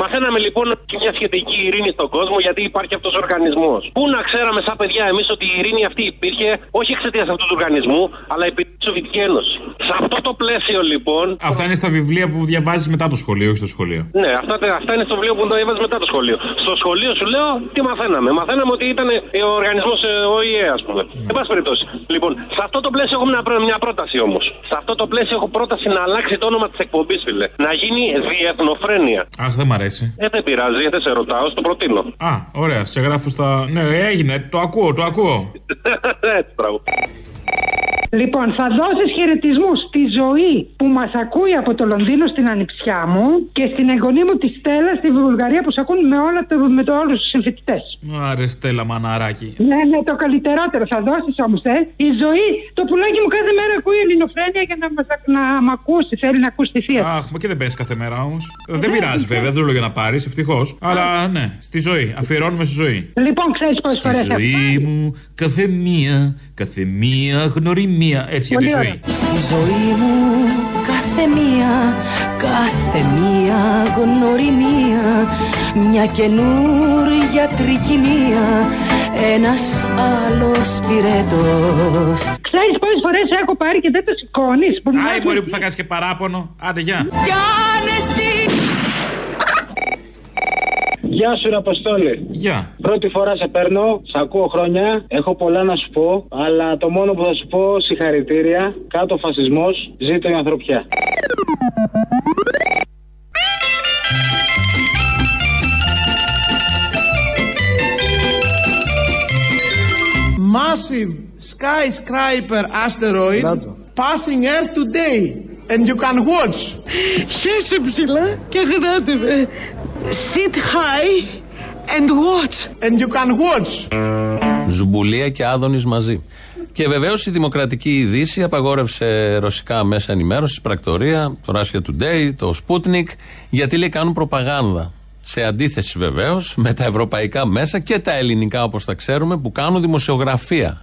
Μαθαίναμε λοιπόν και μια σχετική ειρήνη στον κόσμο, γιατί υπάρχει αυτός ο οργανισμός. Πού να ξέραμε σαν παιδιά εμείς ότι η ειρήνη αυτή υπήρχε όχι εξαιτίας αυτού του οργανισμού, αλλά επί της Σοβιετικής Ένωσης. Σε αυτό το πλαίσιο λοιπόν. Αυτά είναι στα βιβλία που διαβάζεις μετά το σχολείο, όχι στο σχολείο. Ναι, αυτά, αυτά είναι στο βιβλίο που το έβαζε μετά το σχολείο. Στο σχολείο σου λέω τι μαθαίναμε. Μαθαίναμε ότι ήταν ο οργανισμός ΟΗΕ, ας πούμε. Εν πάση περιπτώσει. Λοιπόν, σε αυτό το πλαίσιο έχω μια, πρό- μια πρόταση όμως. Σε αυτό το πλαίσιο έχω πρόταση να αλλάξει το όνομα της εκπομπής, φίλε. Να γίνει διεθνοφρένεια. Αχ, δεν μ' αρέσει. Ε, δεν πειράζει, δεν σε ρωτάω, στο προτείνω. Α, ωραία, σε γράφω στα. Ναι, έγινε, το ακούω, το ακούω. *laughs* Έτσι, μπράβο. Λοιπόν, θα δώσεις χαιρετισμούς στη ζωή που μας ακούει από το Λονδίνο στην ανιψιά μου και στην εγγονή μου τη Στέλλα στη Βουλγαρία που σε ακούν με, όλα, το- με το, όλους τους συμφοιτητές. Άρε, Στέλλα, μαναράκι. Ναι, ναι, το καλύτερότερο θα δώσεις όμως, ε. Η ζωή, το πουλάκι μου κάθε μέρα ακούει ελληνοφρένεια για να, μας, να μ' ακούσει. Θέλει να ακούσει τη θεία. του. Αχ, μα και δεν παίρνει κάθε μέρα όμως. Δεν πειράζει βέβαια, δεν το λέω για να πάρεις, ευτυχώς. Αλλά ναι, στη ζωή. Αφιερώνουμε στη ζωή. Λοιπόν, ξέρεις πόσες φορές. Στη ζωή μου κάθε μία, κάθε μία γνωριμία. Έτσι για τη ζωή. Στη ζωή μου κάθε μία, κάθε μία γνωριμία Μια καινούρια τρικυμία, ένας άλλος πυρετός Ξέρεις πόσες φορές έχω πάρει και δεν το σηκώνεις. Άι, μπορεί που θα κάνεις και παράπονο. Άντε, γεια. Κι αν εσύ Γεια σου, ρε Αποστόλη. Γεια. Πρώτη φορά σε παίρνω, σε ακούω χρόνια, έχω πολλά να σου πω, αλλά το μόνο που θα σου πω συγχαρητήρια, κάτω ο φασισμός, ζήτω η ανθρωπιά. Massive skyscraper asteroid passing Earth today. And you can watch. Χέσε ψηλά και γράτε με. Sit high and watch. And you can watch. Ζουμπουλία και Άδωνης μαζί. Και βεβαίως η Δημοκρατική Ειδήση απαγόρευσε ρωσικά μέσα ενημέρωσης, πρακτορία, το Russia Today, το Sputnik, γιατί λέει κάνουν προπαγάνδα. Σε αντίθεση βεβαίως με τα ευρωπαϊκά μέσα και τα ελληνικά όπως τα ξέρουμε που κάνουν δημοσιογραφία.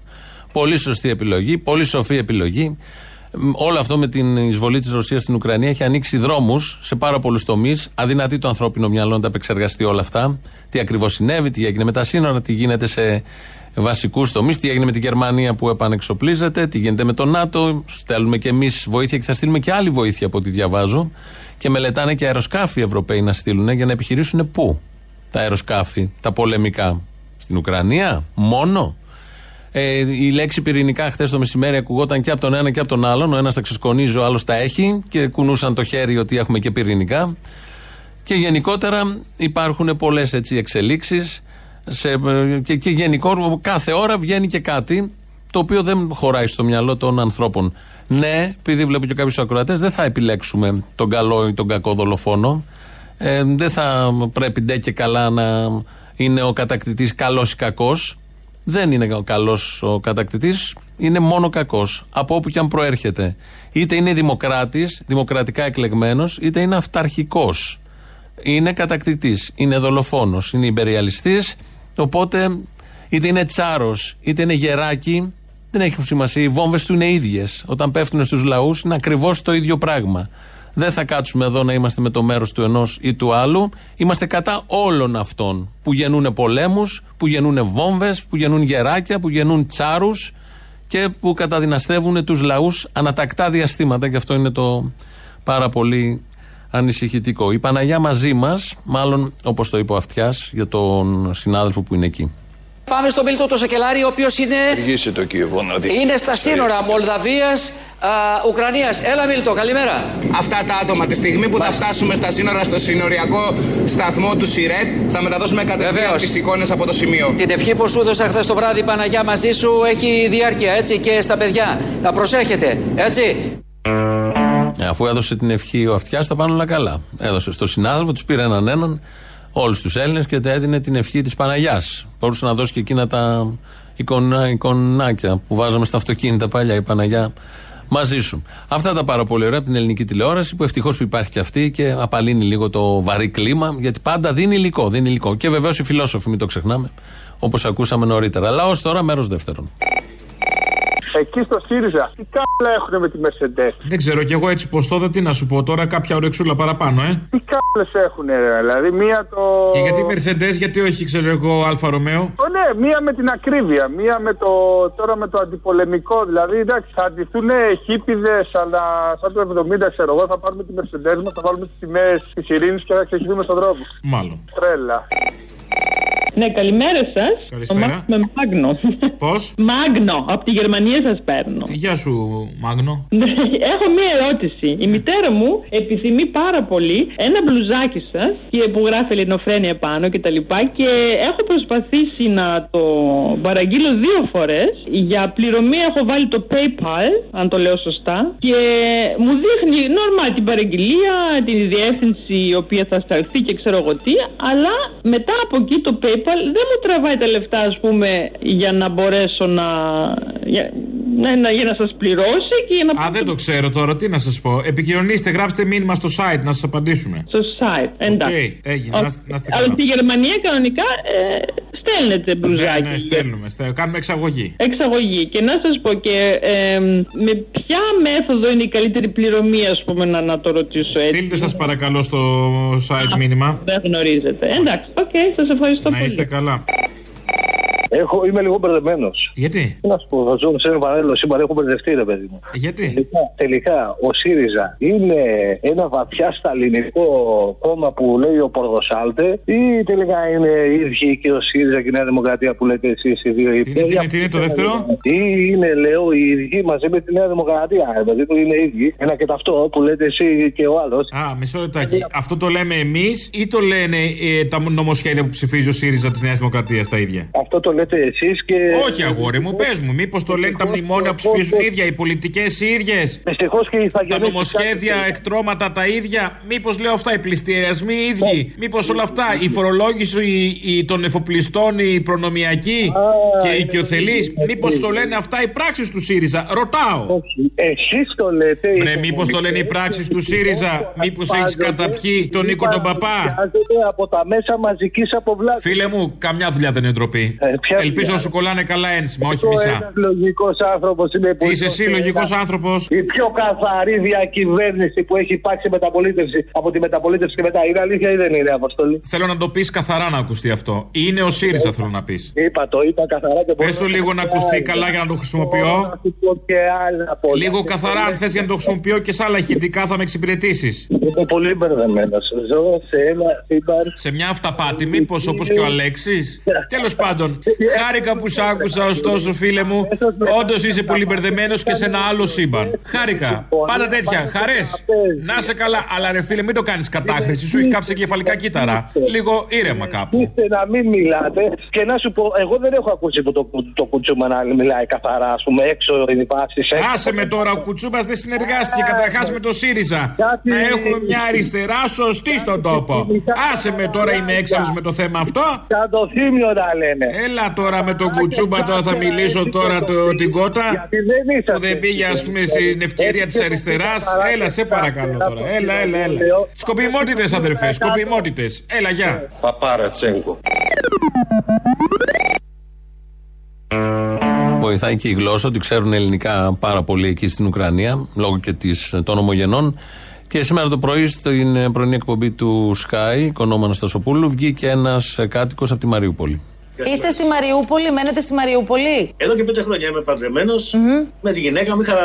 Πολύ σωστή επιλογή, πολύ σοφή επιλογή. Μ, Όλο αυτό με την εισβολή της Ρωσίας στην Ουκρανία έχει ανοίξει δρόμους σε πάρα πολλούς τομείς. Αδυνατεί το ανθρώπινο μυαλό να τα επεξεργαστεί όλα αυτά. Τι ακριβώς συνέβη, τι έγινε με τα σύνορα, τι γίνεται σε βασικούς τομείς, τι έγινε με την Γερμανία που επανεξοπλίζεται, τι γίνεται με το ΝΑΤΟ. Στέλνουμε και εμείς βοήθεια και θα στείλουμε και άλλη βοήθεια από ό,τι διαβάζω. Και μελετάνε και αεροσκάφη οι Ευρωπαίοι να στείλουν για να επιχειρήσουν πού τα αεροσκάφη, τα πολεμικά. Στην Ουκρανία, μόνο. Ε, η λέξη πυρηνικά χθες το μεσημέρι ακουγόταν και από τον ένα και από τον άλλον. Ο ένας τα ξεσκονίζει, ο άλλος τα έχει και κουνούσαν το χέρι ότι έχουμε και πυρηνικά. Και γενικότερα υπάρχουν πολλές εξελίξεις. Και, και γενικότερα κάθε ώρα βγαίνει και κάτι το οποίο δεν χωράει στο μυαλό των ανθρώπων. Ναι, επειδή βλέπω και κάποιους ακροατές, δεν θα επιλέξουμε τον καλό ή τον κακό δολοφόνο. Ε, δεν θα πρέπει ντε και καλά να είναι ο κατακτητής καλός ή κακός. Δεν είναι ο καλός ο κατακτητής, είναι μόνο κακός. Από όπου και αν προέρχεται. Είτε είναι δημοκράτης, δημοκρατικά εκλεγμένος, είτε είναι αυταρχικός. Είναι κατακτητής, είναι δολοφόνος, είναι υπεριαλιστής. Οπότε είτε είναι τσάρος, είτε είναι γεράκι, δεν έχουν σημασία. Οι βόμβες του είναι ίδιες. Όταν πέφτουν στους λαούς, είναι ακριβώς το ίδιο πράγμα. Δεν θα κάτσουμε εδώ να είμαστε με το μέρος του ενός ή του άλλου. Είμαστε κατά όλων αυτών που γεννούν πολέμους, που γεννούν βόμβες, που γεννούν γεράκια, που γεννούν τσάρους και που καταδυναστεύουν τους λαούς ανατακτά διαστήματα. Και αυτό είναι το πάρα πολύ ανησυχητικό. Η Παναγιά μαζί μας, μάλλον όπως το είπε ο Αυτιάς για τον συνάδελφο που είναι εκεί. Πάμε στον Μίλτο το Σακελάρη, ο οποίος είναι, Αργήσε το Κίεβο να δει. είναι στα σύνορα Μολδαβίας Ουκρανίας. Έλα, Μίλτο, καλημέρα. Αυτά τα άτομα τη στιγμή που θα φτάσουμε στα σύνορα στο συνοριακό σταθμό του ΣΥΡΕΤ θα μεταδώσουμε κατευθείαν τις εικόνες από το σημείο. Την ευχή που σου έδωσα χθες το βράδυ, Παναγιά, μαζί σου έχει διάρκεια, έτσι και στα παιδιά. Να προσέχετε, έτσι. Ε, Αφού έδωσε την ευχή ο Αυτιάς, θα πάνε όλα καλά. Έδωσε στο συνάδελφο, τους πήρε έναν έναν, όλους τους Έλληνες και τα έδινε την ευχή της Παναγιάς. Μπορούσε να δώσει και εκείνα τα εικόνα, εικονάκια που βάζαμε στα αυτοκίνητα παλιά η Παναγιά μαζί σου. Αυτά τα πάρα πολύ ωραία από την ελληνική τηλεόραση που ευτυχώς που υπάρχει και αυτή και απαλύνει λίγο το βαρύ κλίμα γιατί πάντα δίνει υλικό. Δίνει υλικό. Και βεβαίως οι φιλόσοφοι, μην το ξεχνάμε, όπως ακούσαμε νωρίτερα. Λαός τώρα, μέρος δεύτερον. Εκεί στο ΣΥΡΙΖΑ, τι κάβλα έχουν με τη Mercedes. Δεν ξέρω κι εγώ έτσι πω τώρα τι να σου πω τώρα, κάποια ορεξούλα παραπάνω, ε. Τι κάβλες έχουν, ρε, δηλαδή μία το. Και γιατί Mercedes, γιατί όχι, ξέρω εγώ, Alfa Romeo. Ω, ναι, μία με την ακρίβεια, μία με το, τώρα με το αντιπολεμικό. Δηλαδή, εντάξει, θα αντιθούν χίπιδε, αλλά σαν το 70, ξέρω εγώ, θα πάρουμε τη Mercedes μας, θα βάλουμε τις τιμές της ειρήνης και θα ξεχυθούμε στον δρόμο. Μάλλον. Τρέλα. Ναι, καλημέρα σας. Καλησπέρα. Με Μάγνο. Πώς; *laughs* Μάγνο, από τη Γερμανία σας παίρνω. Γεια σου, Μάγνο. Ναι, Έχω μία ερώτηση. Η μητέρα μου επιθυμεί πάρα πολύ ένα μπλουζάκι σας και που γράφει Ελληνοφρένια πάνω και τα λοιπά και έχω προσπαθήσει να το παραγγείλω δύο φορές. Για πληρωμή έχω βάλει το PayPal, αν το λέω σωστά, και μου δείχνει νορμάλ την παραγγελία, την διεύθυνση η οποία θα σταλθεί και ξέρω εγώ τι, αλλά μετά από εκεί το PayPal δεν μου τραβάει τα λεφτά, ας πούμε, για να μπορέσω να. για, ναι, να, για να σας πληρώσει και για να. Α, δεν το ξέρω τώρα, τι να σας πω. Επικοινωνήστε, γράψτε μήνυμα στο site να σας απαντήσουμε. Στο site, εντάξει. Οκ, έγινε, να, να είστε Αλλά καλά. στη Γερμανία κανονικά ε, στέλνετε μπλουζάκι. Ναι, ναι, στέλνουμε. στε- Κάνουμε εξαγωγή. Εξαγωγή. Και να σας πω και ε, με ποια μέθοδο είναι η καλύτερη πληρωμή, ας πούμε, να, να το ρωτήσω έτσι. Στείλτε σας παρακαλώ στο site μήνυμα. Δεν γνωρίζετε. Εντάξει, οκ, σας ευχαριστώ Να πολύ. είστε καλά. Έχω, είμαι λίγο μπερδεμένος. Γιατί; Τι να σου πω, θα ζω σε ένα παράλληλο σύμπαν, έχω μπερδευτεί, ρε παιδί μου. Γιατί; Τελικά, τελικά, ο ΣΥΡΙΖΑ είναι ένα βαθιά σταλινικό κόμμα που λέει ο Πορδοσάλτε, ή τελικά είναι οι ίδιοι και ο ΣΥΡΙΖΑ και η Νέα Δημοκρατία που λέτε εσείς οι δύο Τι είναι, τι είναι, τι είναι το δεύτερο; Ή είναι, λέω, οι ίδιοι μαζί με τη Νέα Δημοκρατία. Δηλαδή που είναι οι ίδιοι. Ένα και ταυτό που λέτε εσύ και ο άλλος. Α, μισό λεπτάκι. Αυτό το λέμε εμείς ή το λένε ε, τα νομοσχέδια που ψηφίζει ο ΣΥΡΙΖΑ της Νέας Δημοκρατίας τα ίδια; Αυτό το λέτε εσείς και. Όχι, αγόρι μου, πες μου, μήπως το λένε τα μνημόνια που ψηφίζουν οι ίδια, οι πολιτικές οι ίδιες. Δυστυχώς και οι Τα ηθαγενείς νομοσχέδια, εκτρώματα τα ίδια. Μήπως λέω αυτά, οι πληστηριασμοί οι ίδιοι. Μήπως όλα αυτά, η φορολόγηση η- η- των εφοπλιστών, η προνομιακή και η οικειοθελή. Μήπως το λένε αυτά οι πράξεις του ΣΥΡΙΖΑ. Ρωτάω. Εσείς το λέτε. Βρε, μήπως το λένε οι πράξεις του ΣΥΡΙΖΑ. Μήπως έχεις καταπιεί τον Νίκο τον Παπά; Παρουσιάζεται από τα μέσα μαζικής αποβλάτη. Φίλε μου, καμιά δουλειά δεν είναι ντροπή. Ποια Ελπίζω δουλειά; να σου κολλάνε καλά ένσημα, όχι Ο μισά. ένας λογικός άνθρωπος είναι που Είσαι εσύ είναι λογικός ένα- άνθρωπος; Η πιο καθαρή διακυβέρνηση που έχει υπάρξει μεταπολίτευση από τη μεταπολίτευση και μετά. Είναι αλήθεια ή δεν είναι, Αποστολή; Θέλω να το πεις καθαρά να ακουστεί αυτό. Είναι ο ΣΥΡΙΖΑ, θέλω να πεις. Είπα το, είπα καθαρά και Πες το λίγο να ακουστεί καλά για να το χρησιμοποιώ. Να σου πω και άλλα πολλά. Λίγο καθαρά, αν θες για να το χρησιμοποιώ και σε άλλα ηχητικά θα με εξυπηρετήσεις. Είμαι πολύ μπερδεμένος. Ζω σε ένα σύμπαν. Σε μια αυταπάτη, μήπως όπως και ο Αλέξης. Τέλος πάντων, χάρηκα που σ' άκουσα, ωστόσο, φίλε μου. Όντως είσαι πολύ μπερδεμένος και σε ένα άλλο σύμπαν. Χάρηκα. Πάντα τέτοια. Χαρές. Να σε καλά. Αλλά ρε φίλε, μην το κάνεις κατάχρηση. Σου έχει κάψει κεφαλικά κύτταρα. Λίγο ήρεμα κάπου. Είστε να μην μιλάτε και να σου πω, εγώ δεν έχω ακούσει που το, το κουτσούμα να μιλάει καθαρά, ας πούμε, έξω είναι υπάρξει. Άσε με τώρα, ο Κουτσούμπας δεν συνεργάστηκε καταρχάς με το ΣΥΡΙΖΑ. Να έχουμε μια αριστερά σωστή στον τόπο. Άσε με τώρα, είμαι έξαλλος με το θέμα αυτό. Σαν το θύμιο να λένε. Έλα τώρα με τον Κουτσούμπα, τώρα θα μιλήσω τώρα το, την κότα. Γιατί δεν είσαστε. Που δεν πήγε, ας πούμε, στην ευκαιρία της αριστεράς. Έλα, σε παρακαλώ τώρα. Έλα, έλα, έλα. Σκοπιμότητες, αδερφέ, σκοπιμότητες. Έλα, γεια. Παπάρα Τσέγκο. Βοηθάει και η γλώσσα, ότι ξέρουν ελληνικά πάρα πολύ εκεί στην Ουκρανία, λόγω και της, των ομογενών. Και σήμερα το πρωί, στην πρωινή εκπομπή του Sky, οικονόμα Αναστασοπούλου, βγήκε ένας κάτοικος από τη Μαριούπολη. Είστε στη Μαριούπολη, μένετε στη Μαριούπολη; Εδώ και πέντε χρόνια είμαι παντρεμένος. Με τη γυναίκα μου είχα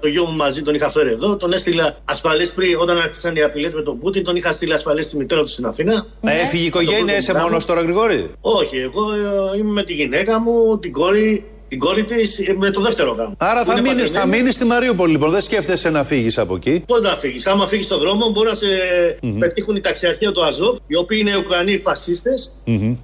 το γιο μου μαζί, τον είχα φέρει εδώ. Τον έστειλα ασφαλή πριν, όταν άρχισαν οι απειλές με τον Πούτιν, τον είχα στείλει ασφαλή στη μητέρα του στην Αθήνα. Να έφυγε η οικογένεια, είσαι μόνος τώρα, Γρηγόρη; Όχι, εγώ ε, είμαι με τη γυναίκα μου, την κόρη την κόρη της με το δεύτερο γάμο. Άρα Που θα είναι μείνεις παντρεμένη. θα μείνεις στη Μαρίουπολη λοιπόν. Δεν σκέφτεσαι να φύγεις από εκεί. Πότε να φύγεις. Άμα φύγεις στον δρόμο, μπορεί να σε πετύχουν οι ταξιαρχία του Αζόφ, οι οποίοι είναι Ουκρανοί φασίστες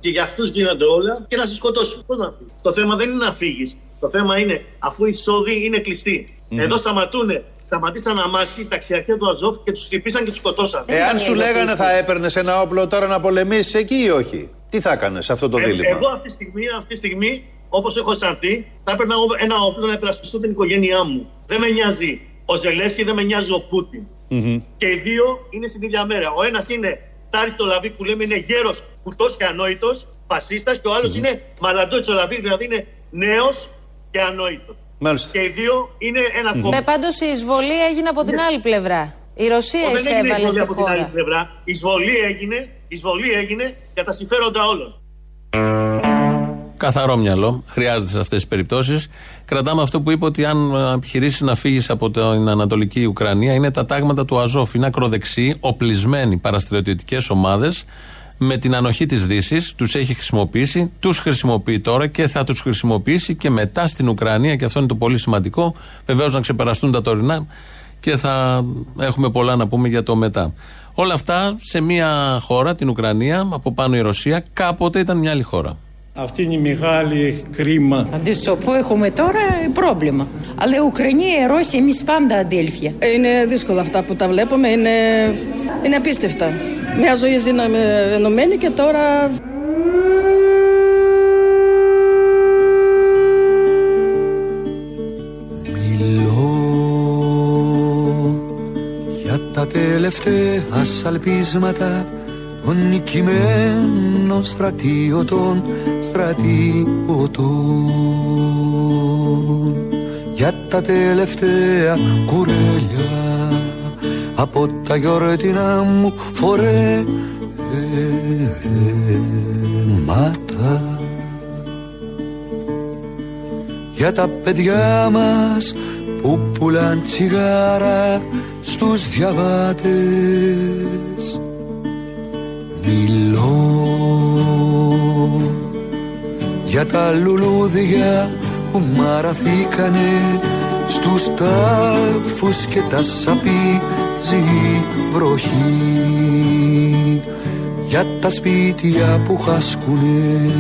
και για αυτούς γίνονται όλα και να σε σκοτώσουν. Πώς να φύγεις. Το θέμα δεν είναι να φύγεις. Το θέμα είναι αφού η εισόδη είναι κλειστή. Μμμ. Εδώ σταματούν. Σταματήσαν αμάξι, η ταξιαρχία του Αζόφ και τους χτυπήσαν και τους σκοτώσαν. Εάν σου λέγανε θα έπαιρνες ένα όπλο τώρα να πολεμήσεις εκεί ή όχι; Τι θα έκανες σε αυτό το Ε, δίλημα; εγώ αυτή τη στιγμή, αυτή τη στιγμή όπως έχω αισθανθεί, θα έπαιρνα ένα όπλο να υπερασπιστώ την οικογένειά μου. Δεν με νοιάζει ο Ζελέσκι, δεν με νοιάζει ο Πούτιν. Μμμ. Και οι δύο είναι στην ίδια μέρα. Ο ένας είναι Τάρι το Λαβί που λέμε είναι γέρος, κουτό και ανόητος, φασίστας, και ο άλλος είναι Μαλαντό Τσολαβί, δηλαδή είναι νέος και ανόητος. Μάλιστα. Και οι δύο είναι ένα κόμμα. Ναι, πάντως η εισβολή έγινε από την άλλη πλευρά. Η Ρωσία Δεν έγινε εισέβαλε εισβολή στη από την άλλη χώρα. πλευρά. Η εισβολή έγινε, η εισβολή έγινε για τα συμφέροντα όλων. Καθαρό μυαλό. Χρειάζεται σε αυτές τις περιπτώσεις. Κρατάμε αυτό που είπε ότι αν ε, επιχειρήσεις να φύγεις από την Ανατολική Ουκρανία είναι τα τάγματα του Αζόφ. Είναι ακροδεξιοί, οπλισμένοι παραστρατιωτικές ομάδες με την ανοχή της Δύσης. Τους έχει χρησιμοποιήσει, τους χρησιμοποιεί τώρα και θα τους χρησιμοποιήσει και μετά στην Ουκρανία. Και αυτό είναι το πολύ σημαντικό. Βεβαίως να ξεπεραστούν τα τωρινά και θα έχουμε πολλά να πούμε για το μετά. Όλα αυτά σε μια χώρα, την Ουκρανία, από πάνω η Ρωσία, κάποτε ήταν μια άλλη χώρα. Αυτή είναι η μεγάλη κρίμα. Αντίστοιχο που έχουμε τώρα πρόβλημα. Αλλά η Ουκρανία, η Ρώσια, εμείς πάντα αδέλφια. Είναι δύσκολα αυτά που τα βλέπουμε, είναι, είναι απίστευτα. Μια ζωή ζήναμε ενωμένη και τώρα για τα τελευταία σαλπίσματα των νικημένων στρατιωτών στρατιωτών για τα τελευταία κουρέλια από τα γιορτινά μου φορέματα. Για τα παιδιά μας που πουλάν τσιγάρα στους διαβάτες Μιλώ για τα λουλούδια που μαραθήκανε στους τάφους και τα σαπίζει βροχή. Για τα σπίτια που χάσκουνε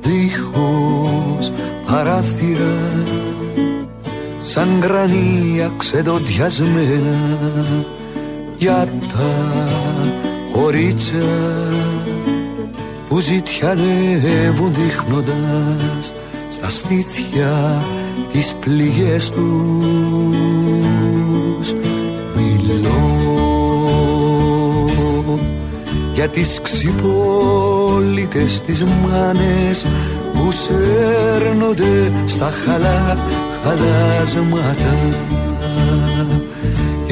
δίχως παράθυρα σαν γρανία ξεδοντιασμένα. Για τα κορίτσια που ζητιανεύουν δείχνοντας στα στήθια τις πληγές τους. Μιλώ για τις ξυπόλυτες τις μάνες που σέρνονται στα χαλά χαλάσματα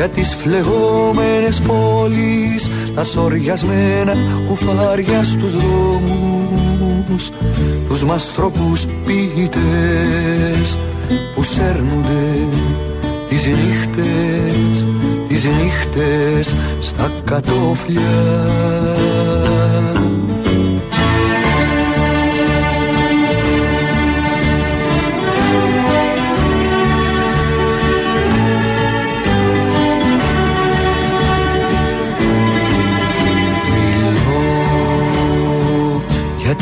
για τις φλεγόμενες πόλεις τα σοριασμένα κουφάρια στους δρόμους τους μαστρόπους ποιητές που σέρνονται τις νύχτες τις νύχτες στα κατόφλια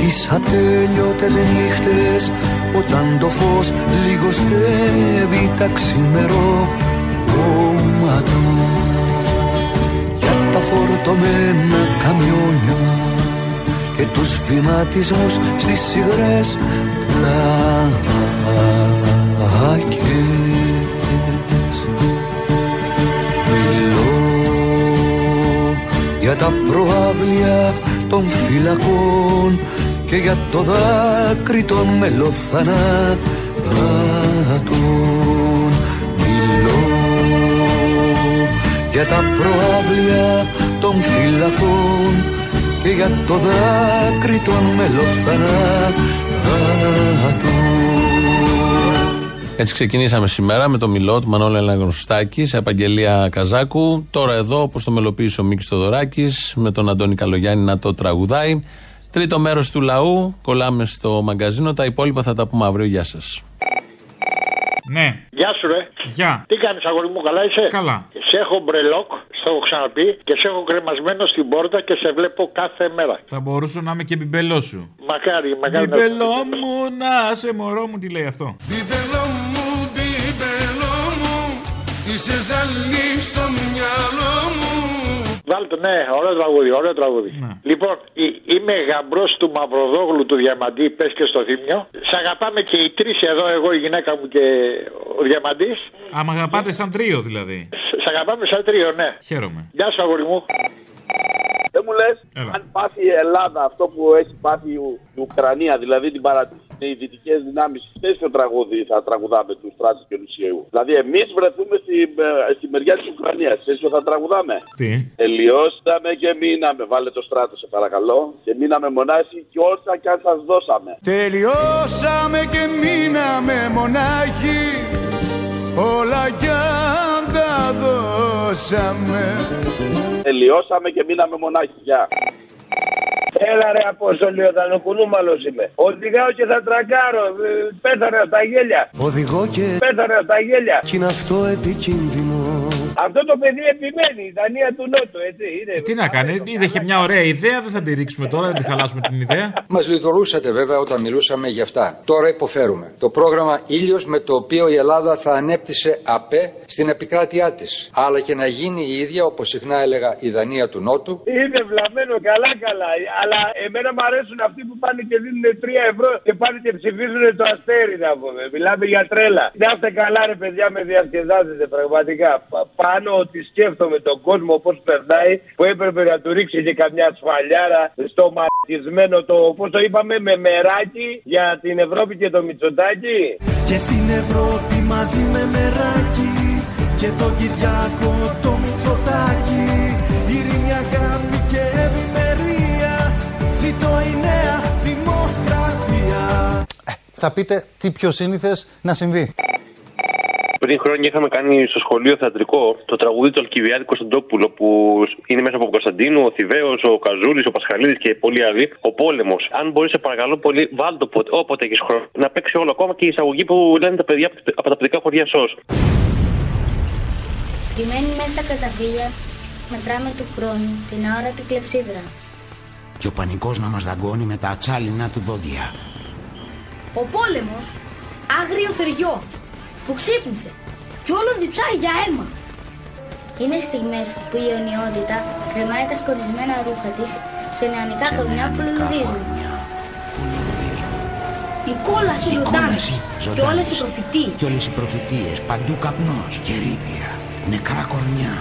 τις ατέλειωτες νύχτες όταν το φως λιγοστεύει τα ξημερώματα για τα φορτωμένα καμιόνια και τους βηματισμούς στις σιγρές πλάκες Μιλώ για τα προάβλια των φυλακών και για το δάκρυ των μελοθανάτων Μιλώ για τα προάβλια των φυλακών και για το δάκρυ των μελοθανάτων Έτσι ξεκινήσαμε σήμερα με το μιλό του Μανώλη Ελαγνωστάκη σε απαγγελία Καζάκου. Τώρα εδώ, όπως το μελοποίησε ο Μίκης Θοδωράκης, με τον Αντώνη Καλογιάννη να το τραγουδάει. Τρίτο μέρος του λαού, κολλάμε στο μαγκαζίνο. Τα υπόλοιπα θα τα πούμε αύριο. Γεια σας. Ναι. Γεια σου, ρε. Γεια. Τι κάνεις, αγόρι μου, καλά είσαι; Καλά. Σε έχω μπρελόκ, στο έχω ξαναπεί, και σε έχω κρεμασμένο στην πόρτα και σε βλέπω κάθε μέρα. Θα μπορούσα να είμαι και μπιμπελό σου. Μακάρι, μακάρι. να- Μπιμπελό μου, να σε μωρό μου, τι λέει αυτό. Μπιμπελό μου, μπιμπελό μου Είσαι ζάλη στο μυαλό μου Βάλτε, ναι, ωραίο τραγούδι, ωραίο τραγούδι. Λοιπόν, εί- είμαι γαμπρός του Μαυροδόγλου του Διαμαντή, πες και στο θύμιο. Σ' αγαπάμε και οι τρεις εδώ, εγώ, η γυναίκα μου και ο Διαμαντής. Άμα αγαπάτε σαν τρίο δηλαδή. Σ' αγαπάμε σαν τρίο, ναι. Χαίρομαι. Γεια σου, αγόρι μου. Δεν μου λες, Έλα. αν πάθει η Ελλάδα αυτό που έχει πάθει η, Ου- η Ουκρανία, δηλαδή την παρατήρηση οι δυτικέ δυνάμει, τέτοιο τραγούδι θα τραγουδάμε τους Στράτου και Λουσιαίου. Δηλαδή, εμείς βρεθούμε στη, ε, στη μεριά της Ουκρανίας. Τέτοιο θα τραγουδάμε. Τι; Τελειώσαμε και μείναμε. Βάλε το στράτο, σε παρακαλώ. Και μείναμε μονάχοι και όσα κι αν σας δώσαμε. Τελειώσαμε και μείναμε μονάχοι Όλα κι αν τα δώσαμε Τελειώσαμε και μείναμε μονάχοι. Γεια. Έλα ρε Απόστολη, ο Δανοκουνούμαλος είμαι. Οδηγάω και θα τρακάρω. Ε, Πέθανε στα γέλια. Οδηγώ και Πέθανε στα γέλια. κι είναι αυτό επικίνδυνο Αυτό το παιδί επιμένει, η Δανία του Νότου, έτσι. Είναι. Τι να κάνει, είδε είχε μια ωραία ιδέα, δεν θα τη ρίξουμε τώρα, δεν τη χαλάσουμε την ιδέα. Μας λειτουργούσατε βέβαια όταν μιλούσαμε για αυτά. Τώρα υποφέρουμε. Το πρόγραμμα Ήλιος με το οποίο η Ελλάδα θα ανέπτυσε ΑΠΕ στην επικράτειά της. Αλλά και να γίνει η ίδια, όπως συχνά έλεγα, η Δανία του Νότου. Είναι βλαμμένο καλά καλά. Αλλά εμένα μου αρέσουν αυτοί που πάνε και δίνουν 3 ευρώ και πάνε και ψηφίζουν το αστέρι να πούμε. Μιλάμε για τρέλα. Να είστε καλά ρε παιδιά με διασκεδάζετε πραγματικά. Πα- Πάνω ότι σκέφτομαι τον κόσμο πώς περνάει που έπρεπε να του ρίξει και καμιά σφαλιάρα στο μαρτισμένο το πώς το είπαμε με μεράκι για την Ευρώπη και το Μητσοτάκι. Και στην Ευρώπη μαζί με μεράκι Και τον Κυριάκο το Μητσοτάκι Ειρήνη αγάπη και ευημερία Ζήτω η νέα δημοκρατία Θα πείτε τι πιο σύνηθες να συμβεί. Πριν χρόνια είχαμε κάνει στο σχολείο θεατρικό το τραγούδι του Αλκιβιάδη Κωνσταντόπουλο που είναι μέσα από τον Κωνσταντίνο, ο Θηβαίος, ο Καζούλης, ο Πασχαλίδης και πολλοί άλλοι. Ο πόλεμος. Αν μπορείς, σε παρακαλώ πολύ, βάλτε το όποτε, όποτε έχεις χρόνο. Να παίξει όλο ακόμα και η εισαγωγή που λένε τα παιδιά από τα παιδικά χωριά ΣΟΣ. Κρυμμένοι μέσα στα καταφύγια, μετράμε του χρόνου την αόρατη κλεψίδρα. Και ο πανικός να μας δαγκώνει με τα ατσάλινα του δόντια. Ο πόλεμος, άγριο θεριό, που ξύπνησε και όλο διψάει για αίμα. Είναι στιγμές που η αιωνιότητα κρεμάει τα σκονισμένα ρούχα της σε νεανικά κορμιά που λουλουδίζουν. Η κόλαση ζωντάνη και όλες οι προφητείες. Και όλες οι προφητείες, παντού καπνός και ρήπια, νεκρά κορμιά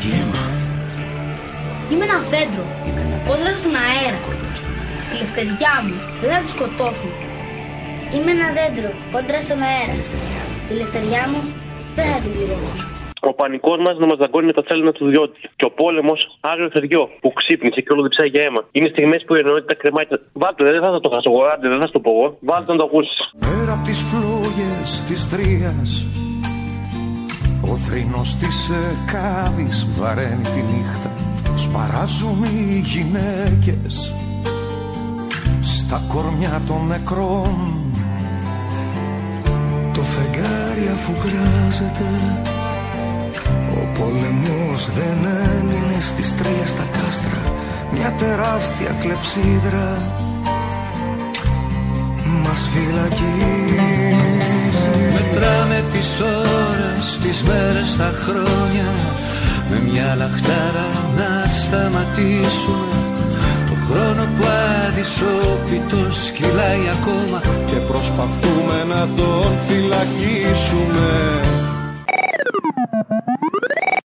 και αίμα. Είμαι ένα δέντρο, κόντρα στον αέρα. Τη λευτεριά μου δεν θα τη σκοτώσουν. Είμαι ένα δέντρο, κόντρα στον αέρα. Τη λευτεριά μου δεν θα την πληρώσουν. Ο πανικός μας να μας δαγκώνει με τα τσάλινα του διότι. Και ο πόλεμος άγριο θεριό που ξύπνησε και όλο διψάει για αίμα. Είναι στιγμές που η ενότητα κρεμάει. τα- Βάλτε, δεν θα το χασογοράτε, δεν θα σου το πω εγώ. Βάλτε να το ακούσεις. Πέρα από τις φλόγες της τρίας Ο θρήνος της εκάβης βαραίνει τη νύχτα Σπαράζουν οι γυναίκες Στα κορμιά των νεκρών Το φεγγάρι αφού κράζεται. Ο πόλεμος δεν έμεινε στις τρία στα κάστρα Μια τεράστια κλεψίδρα. Μας φυλακίζει. Μετράμε τις ώρες, τις μέρες, τα χρόνια. Με μια λαχτάρα να σταματήσουμε. Το χρόνο που αδυσόπιτος κυλάει ακόμα Και προσπαθούμε να τον φυλακίσουμε